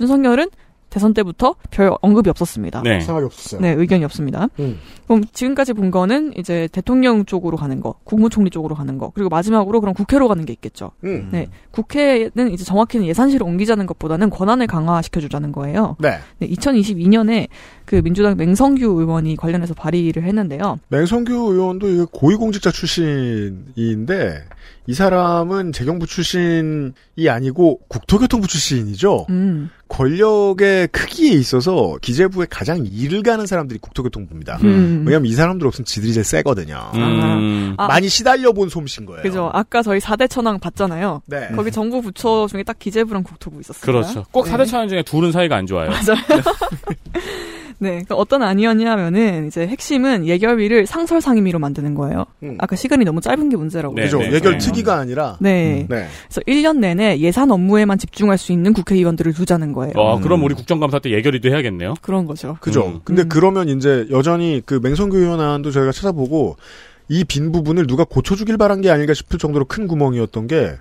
윤석열은 대선 때부터 별 언급이 없었습니다.
네. 생각이 없었어요.
네, 의견이 없습니다.
음.
그럼 지금까지 본 거는 이제 대통령 쪽으로 가는 거, 국무총리 쪽으로 가는 거, 그리고 마지막으로 그럼 국회로 가는 게 있겠죠.
음.
네, 국회는 이제 정확히는 예산실을 옮기자는 것보다는 권한을 강화시켜주자는 거예요.
네.
2022년에 그 민주당 맹성규 의원이 관련해서 발의를 했는데요.
맹성규 의원도 이게 고위공직자 출신인데 이 사람은 재경부 출신이 아니고 국토교통부 출신이죠.
음.
권력의 크기에 있어서 기재부에 가장 일을 가는 사람들이 국토교통부입니다.
음.
왜냐하면 이 사람들 없으면 지들이 제일 세거든요.
음.
아.
많이 시달려 본 솜씨인 거예요.
그죠. 아까 저희 4대 천왕 봤잖아요.
네.
거기 정부 부처 중에 딱 기재부랑 국토부 있었어요.
그렇죠. 꼭
네.
사대 차원 중에 둘은 사이가 안 좋아요.
맞아요. 네, 그 어떤 안이었냐면은 이제 핵심은 예결위를 상설 상임위로 만드는 거예요. 아까 시간이 너무 짧은 게 문제라고.
네, 그죠.
네,
예결
네.
특위가 아니라
네.
네.
그래서 1년 내내 예산 업무에만 집중할 수 있는 국회의원들을 두자는 거예요.
어, 그럼 우리 국정감사 때 예결위도 해야겠네요.
그런 거죠.
그죠.
음.
근데 그러면 이제 여전히 그 맹성규 의원안도 저희가 찾아보고 이 빈 부분을 누가 고쳐주길 바란 게 아닐까 싶을 정도로 큰 구멍이었던 게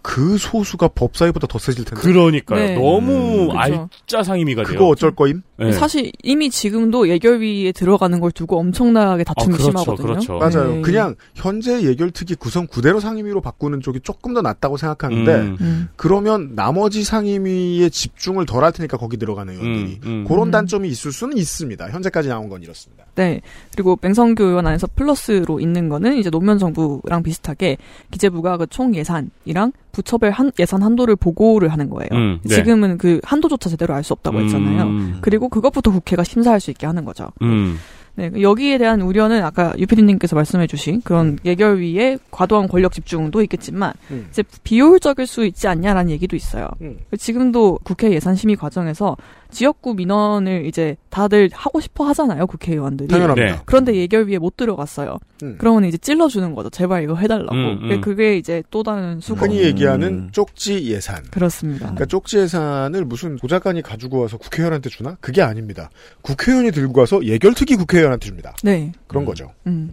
그 소수가 법사위보다 더 세질 텐데.
그러니까요.
네.
너무
음, 그죠.
알짜 상임위가 돼요.
그거 어쩔 거임?
네.
사실 이미 지금도 예결위에 들어가는 걸 두고 엄청나게 다툼이
아, 그렇죠,
심하거든요.
그렇죠.
맞아요.
네.
그냥 현재 예결특위 구성 그대로 상임위로 바꾸는 쪽이 조금 더 낫다고 생각하는데
음.
음.
그러면 나머지 상임위에 집중을 덜 할 테니까 거기 들어가는 의원들이
음, 음.
그런
음.
단점이 있을 수는 있습니다. 현재까지 나온 건 이렇습니다.
네. 그리고 맹성규 의원 안에서 플러스로 있는 거는 이제 노무현 정부랑 비슷하게 기재부가 그 총 예산이랑 부처별 한, 예산 한도를 보고를 하는 거예요.
음, 네.
지금은 그 한도조차 제대로 알 수 없다고 했잖아요.
음.
그리고 그것부터 국회가 심사할 수 있게 하는 거죠.
음.
네, 여기에 대한 우려는 아까 유피디님께서 말씀해주신 그런 예결위의 과도한 권력 집중도 있겠지만
음.
이제 비효율적일 수 있지 않냐라는 얘기도 있어요.
음.
지금도 국회 예산 심의 과정에서 지역구 민원을 이제 다들 하고 싶어 하잖아요, 국회의원들이.
당연합니다.
네.
그런데 예결위에 못 들어갔어요.
음.
그러면 이제 찔러주는 거죠. 제발 이거 해달라고.
음, 음.
그게 이제 또 다른 수고.
흔히 얘기하는
음.
쪽지 예산.
그렇습니다.
그러니까 쪽지 예산을 무슨 보좌관이 가지고 와서 국회의원한테 주나? 그게 아닙니다. 국회의원이 들고 와서 예결특위 국회의원한테 줍니다.
네.
그런 거죠.
음.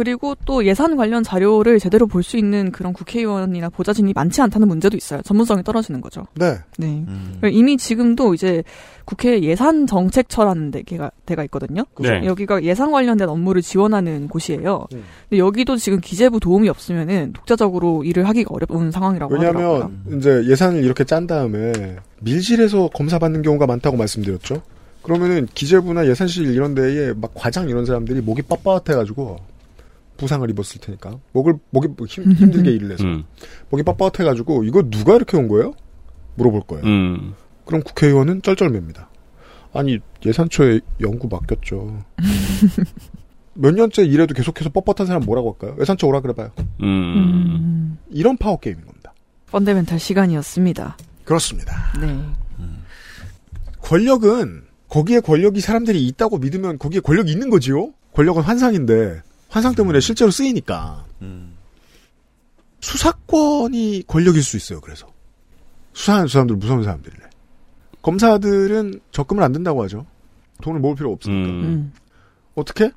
그리고 또 예산 관련 자료를 제대로 볼 수 있는 그런 국회의원이나 보좌진이 많지 않다는 문제도 있어요. 전문성이 떨어지는 거죠.
네.
네. 이미 지금도 이제 국회 예산 정책처라는 데가, 데가 있거든요.
네.
여기가 예산 관련된 업무를 지원하는 곳이에요.
음.
근데 여기도 지금 기재부 도움이 없으면은 독자적으로 일을 하기가 어려운 상황이라고 하더라고요.
왜냐하면 이제 예산을 이렇게 짠 다음에 밀실에서 검사 받는 경우가 많다고 말씀드렸죠. 그러면은 기재부나 예산실 이런 데에 막 과장 이런 사람들이 목이 빳빳해가지고 부상을 입었을 테니까 목을 목이 힘, 힘들게 일을 해서
음.
목이 빳빳해가지고 이거 누가 이렇게 온 거예요? 물어볼 거예요.
음.
그럼 국회의원은 쩔쩔맵니다. 아니 예산처에 연구 맡겼죠. 몇 년째 일해도 계속해서 뻣뻣한 사람 뭐라고 할까요? 예산처 오라 그래봐요.
음.
음,
이런 파워 게임인 겁니다.
펀더멘탈 시간이었습니다.
그렇습니다.
네.
권력은 거기에 권력이 사람들이 있다고 믿으면 거기에 권력이 있는 거지요. 권력은 환상인데 환상 때문에 실제로 쓰이니까
음.
수사권이 권력일 수 있어요. 그래서 수사하는 사람들 무서운 사람들이래. 검사들은 적금을 안 든다고 하죠. 돈을 모을 필요 없으니까.
음.
음.
어떻게?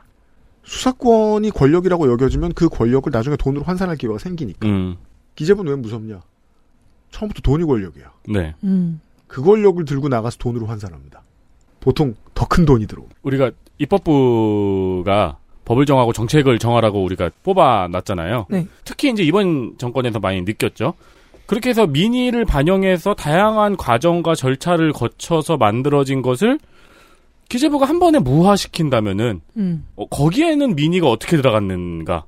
수사권이 권력이라고 여겨지면 그 권력을 나중에 돈으로 환산할 기회가 생기니까.
음.
기재부는 왜 무섭냐? 처음부터 돈이 권력이야.
네.
음.
그 권력을 들고 나가서 돈으로 환산합니다. 보통 더 큰 돈이 들어.
우리가 입법부가 법을 정하고 정책을 정하라고 우리가 뽑아놨잖아요.
네.
특히 이제 이번 정권에서 많이 느꼈죠. 그렇게 해서 민의를 반영해서 다양한 과정과 절차를 거쳐서 만들어진 것을 기재부가 한 번에 무화시킨다면은
음.
어, 거기에는 민의가 어떻게 들어갔는가?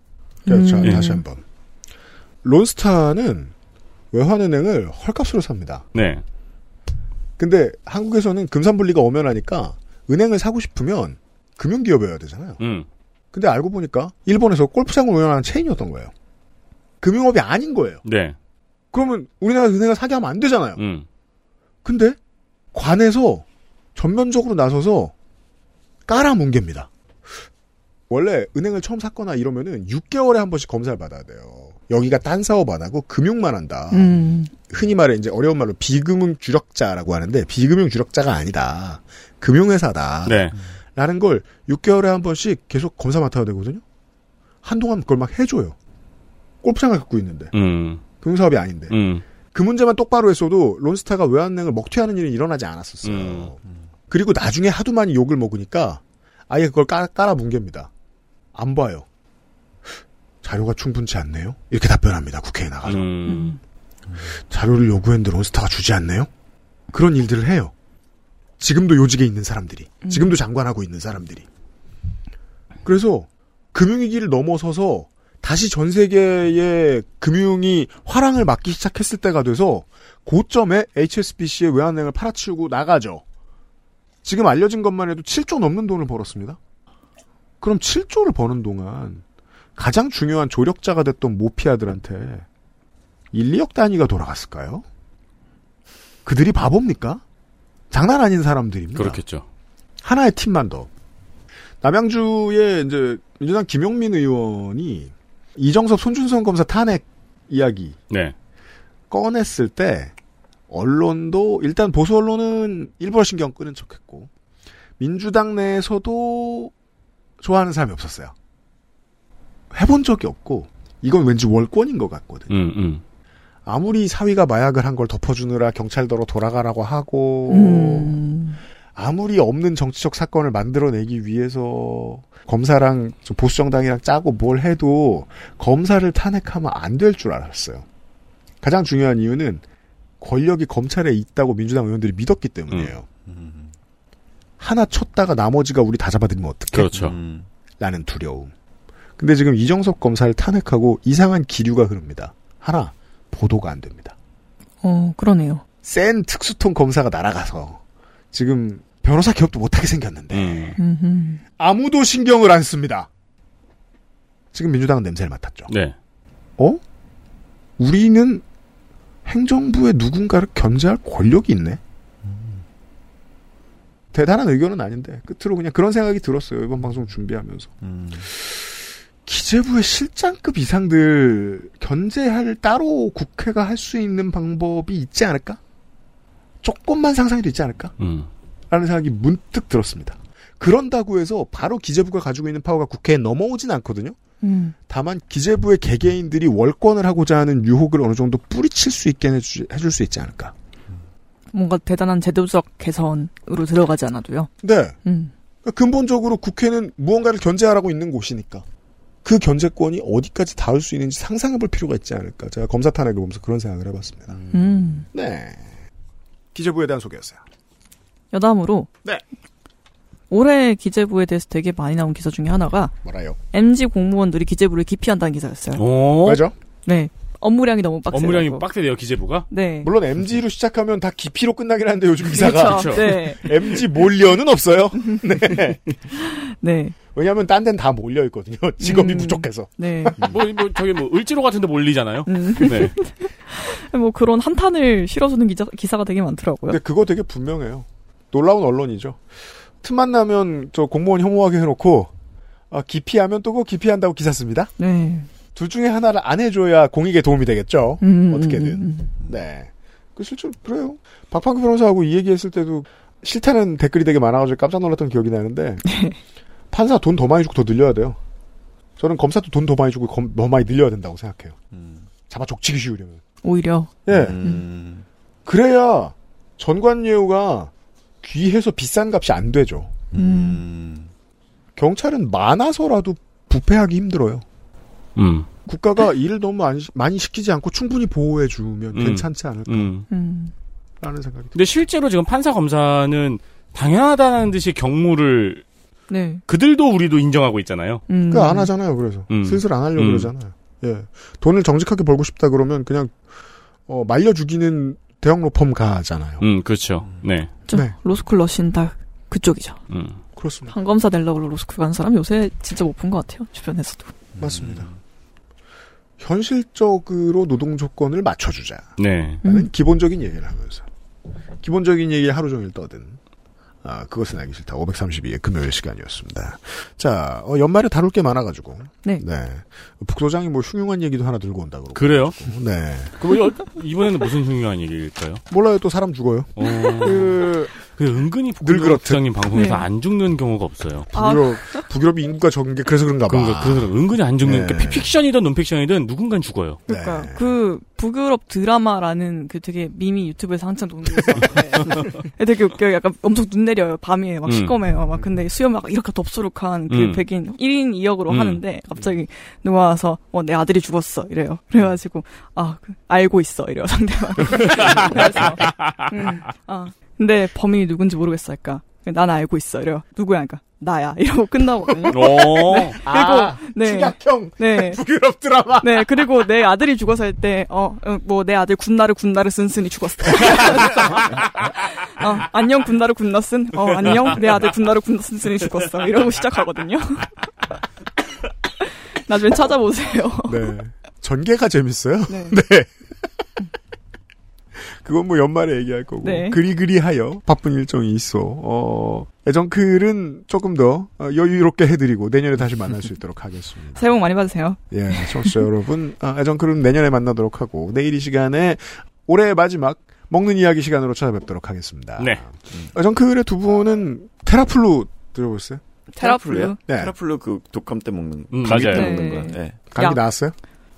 자,
음.
다시 한번. 론스타는 외환은행을 헐값으로 삽니다.
네.
근데 한국에서는 금산분리가 엄연하니까 은행을 사고 싶으면 금융기업이어야 되잖아요.
음.
근데 알고 보니까 일본에서 골프장을 운영하는 체인이었던 거예요. 금융업이 아닌 거예요.
네.
그러면 우리나라 은행을 사게 하면 안 되잖아요.
음.
근데 관에서 전면적으로 나서서 깔아뭉갭니다. 원래 은행을 처음 샀거나 이러면은 6개월에 한 번씩 검사를 받아야 돼요. 여기가 딴 사업 안 하고 금융만 한다.
음.
흔히 말해 이제 어려운 말로 비금융 주력자라고 하는데 비금융 주력자가 아니다. 금융회사다.
네.
라는 걸 6개월에 한 번씩 계속 검사 맡아야 되거든요. 한동안 그걸 막 해줘요. 골프장을 갖고 있는데
음.
금융사업이 아닌데
음.
그 문제만 똑바로 했어도 론스타가 외환은행을 먹튀하는 일은 일어나지 않았었어요. 그리고 나중에 하도 많이 욕을 먹으니까 아예 그걸 깔, 깔아 뭉갭니다. 안 봐요. 자료가 충분치 않네요. 이렇게 답변합니다. 국회에 나가서.
음.
자료를 요구했는데 론스타가 주지 않네요. 그런 일들을 해요. 지금도 요직에 있는 사람들이, 지금도 장관하고 있는 사람들이. 그래서 금융위기를 넘어서서 다시 전 세계의 금융이 화랑을 맞기 시작했을 때가 돼서 고점에 HSBC의 외환은행을 팔아치우고 나가죠. 지금 알려진 것만 해도 7조 넘는 돈을 벌었습니다. 그럼 7조를 버는 동안 가장 중요한 조력자가 됐던 모피아들한테 1, 2억 단위가 돌아갔을까요? 그들이 바보입니까? 장난 아닌 사람들입니다.
그렇겠죠.
하나의 팀만 더. 남양주의 이제 민주당 김용민 의원이 이정섭 손준성 검사 탄핵 이야기
네.
꺼냈을 때 언론도 일단 보수 언론은 일부러 신경 끄는 척했고 민주당 내에서도 좋아하는 사람이 없었어요. 해본 적이 없고 이건 왠지 월권인 것 같거든요.
음, 음.
아무리 사위가 마약을 한 걸 덮어주느라 경찰더러 돌아가라고 하고
음.
아무리 없는 정치적 사건을 만들어내기 위해서 검사랑 좀 보수 정당이랑 짜고 뭘 해도 검사를 탄핵하면 안 될 줄 알았어요. 가장 중요한 이유는 권력이 검찰에 있다고 민주당 의원들이 믿었기 때문이에요. 하나 쳤다가 나머지가 우리 다 잡아들이면 어떡해?
그렇죠.
라는 두려움. 근데 지금 이정섭 검사를 탄핵하고 이상한 기류가 흐릅니다. 하나, 보도가 안 됩니다.
어, 그러네요.
센 특수통 검사가 날아가서 지금 변호사 기업도 못하게 생겼는데
음흠.
아무도 신경을 안 씁니다. 지금 민주당은 냄새를 맡았죠.
네.
어? 우리는 행정부에 누군가를 견제할 권력이 있네? 대단한 의견은 아닌데 끝으로 그냥 그런 생각이 들었어요. 이번 방송 준비하면서. 기재부의 실장급 이상들 견제할 따로 국회가 할 수 있는 방법이 있지 않을까? 조금만 상상해도 있지 않을까?
음.
라는 생각이 문득 들었습니다. 그런다고 해서 바로 기재부가 가지고 있는 파워가 국회에 넘어오진 않거든요.
음.
다만 기재부의 개개인들이 월권을 하고자 하는 유혹을 어느 정도 뿌리칠 수 있게 해주, 해줄 수 있지 않을까.
뭔가 대단한 제도적 개선으로 들어가지 않아도요.
네.
음.
그러니까 근본적으로 국회는 무언가를 견제하라고 있는 곳이니까 그 견제권이 어디까지 닿을 수 있는지 상상해 볼 필요가 있지 않을까. 제가 검사 탄핵을 보면서 그런 생각을 해봤습니다.
음.
네. 기재부에 대한 소개였어요.
여담으로
네.
올해 기재부에 대해서 되게 많이 나온 기사 중에 하나가
뭐라요?
MG 공무원들이 기재부를 기피한다는 기사였어요.
오.
맞아.
네. 업무량이 너무 빡세요.
업무량이 빡세대요 기재부가.
네.
물론 MG로 시작하면 다 기피로 끝나긴 하는데 요즘 기사가
그렇죠. 네.
MG 몰려는 없어요. 네.
네.
왜냐하면 딴 데는 다 몰려 있거든요. 직업이
음.
부족해서.
네.
뭐, 뭐 저기 뭐 을지로 같은데 몰리잖아요.
음.
네.
뭐 그런 한탄을 실어주는 기자, 기사가 되게 많더라고요.
근데 그거 되게 분명해요. 놀라운 언론이죠. 틈만 나면 저 공무원 혐오하게 해놓고 아, 기피하면 또 그거 기피한다고 기사 씁니다.
네.
둘 중에 하나를 안 해줘야 공익에 도움이 되겠죠.
음,
어떻게든.
음, 음.
네. 그 실제로 그래요. 박판규 변호사하고 이 얘기했을 때도 싫다는 댓글이 되게 많아가지고 깜짝 놀랐던 기억이 나는데 판사 돈 더 많이 주고 더 늘려야 돼요. 저는 검사도 돈 더 많이 주고 검, 더 많이 늘려야 된다고 생각해요. 잡아 족치기 쉬우려면.
오히려.
예.
음.
그래야 전관예우가 귀해서 비싼 값이 안 되죠.
음.
경찰은 많아서라도 부패하기 힘들어요.
음.
국가가 일을 너무 안 시- 많이 시키지 않고 충분히 보호해주면
음.
괜찮지 않을까.
음.
음.
라는 생각이
근데 실제로 지금 판사 검사는 당연하다는 듯이 경무를
네.
그들도 우리도 인정하고 있잖아요.
음.
그안 그러니까 하잖아요. 그래서
음.
슬슬 안 하려고
음.
그러잖아요. 예, 돈을 정직하게 벌고 싶다 그러면 그냥 어, 말려 죽이는 대형 로펌 가잖아요.
음, 그렇죠. 네.
좀
네.
로스쿨 러신 다 그쪽이죠.
음.
그렇습니다.
판검사 되려고 로스쿨 간 사람 요새 진짜 못 본 것 같아요. 주변에서도.
맞습니다. 현실적으로 노동 조건을 맞춰주자.
네.
라는
음.
기본적인 얘기를 하면서 기본적인 얘기를 하루 종일 떠든 아, 그것은 알기 싫다. 532의 금요일 시간이었습니다. 자, 어, 연말에 다룰 게 많아가지고.
네.
북소장이 뭐 흉흉한 얘기도 하나 들고 온다 그러고.
그래요?
네.
그럼 여- 이번에는 무슨 흉흉한 얘기일까요?
몰라요. 또 사람 죽어요.
어,
그,
그 은근히
늘 그렇듯.
북부장님 방송에서
네.
안 죽는 경우가 없어요.
북유럽, 북유럽이 인구가 적은 게 그래서 그런가 봐.
그러니까 그래서 은근히 안 죽는
네.
그러니까 픽션이든 논픽션이든 누군간 죽어요.
그러니까
네.
그 북유럽 드라마라는 그 되게 미미 유튜브에서 한참 도는 게 있었는데 되게 웃겨 약간 엄청 눈 내려요 밤에 막
음.
시꺼매요 막 근데 수염 막 이렇게 덥수룩한 그
음.
백인 1인 2역으로
음.
하는데 갑자기 누가 와서 어 내 아들이 죽었어 이래요 그래가지고 아 그, 알고 있어 이래요 상대방 그래서 음, 아 근데 범인이 누군지 모르겠어 할까 난 알고 있어 이래요 누구야 그러니까 나야 이러고 끝나거든요
오.
아,
그리고 네
축약형
네.
북유럽 드라마.
네, 그리고 내 아들이 죽어서 할 때, 어, 뭐, 내 아들 군나르 군나르 쓴쓴이 죽었어. 어, 안녕 군나르 군나 쓴, 어, 안녕, 내 아들 군나르 군나 쓴쓴이 죽었어. 이러고 시작하거든요. 나중에 찾아보세요.
네. 전개가 재밌어요.
네.
그건 뭐 연말에 얘기할 거고.
네.
그리그리하여 바쁜 일정이 있어. 어, 애정클은 조금 더 어, 여유롭게 해드리고 내년에 다시 만날 수 있도록 하겠습니다.
새해 복 많이 받으세요.
예, 청취자 여러분, 아, 애정클은 내년에 만나도록 하고 내일 이 시간에 올해의 마지막 먹는 이야기 시간으로 찾아뵙도록 하겠습니다.
네.
애정클의 두 분은 테라플루 들어보셨어요?
테라플루.
네.
테라플루 그 독감 때 먹는
음,
감기 때
맞아요.
먹는
네.
거. 네.
감기
약.
나았어요?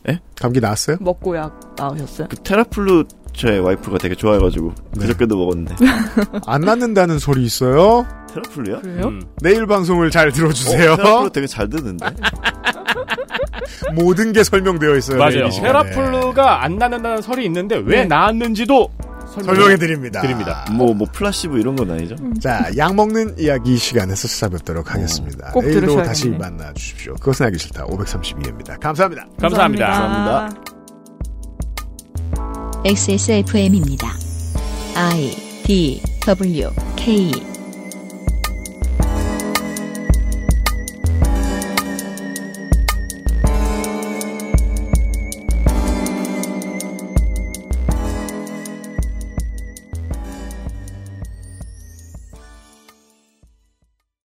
예?
감기 나았어요?
먹고 약 나으셨어요?
그 테라플루 제 와이프가 되게 좋아해가지고
네.
그저께도 먹었는데
안 낫는다는 소리 있어요.
테라플루야?
그래요?
음.
내일 방송을 잘 들어주세요.
어, 테라플루 되게 잘 듣는데.
모든 게 설명되어 있어요.
맞아요. 테라플루가 안 나는다는 설이 있는데 왜
네.
나았는지도
설명해 드립니다.
드립니다.
뭐 뭐 플라시보 이런 건 아니죠?
자, 약 먹는 이야기 시간에서 찾아뵙도록 하겠습니다.
꼭
내일도. 다시 만나 주십시오. 그것은 알기 싫다. 532회입니다. 감사합니다.
감사합니다.
감사합니다.
XSFM입니다. I D W K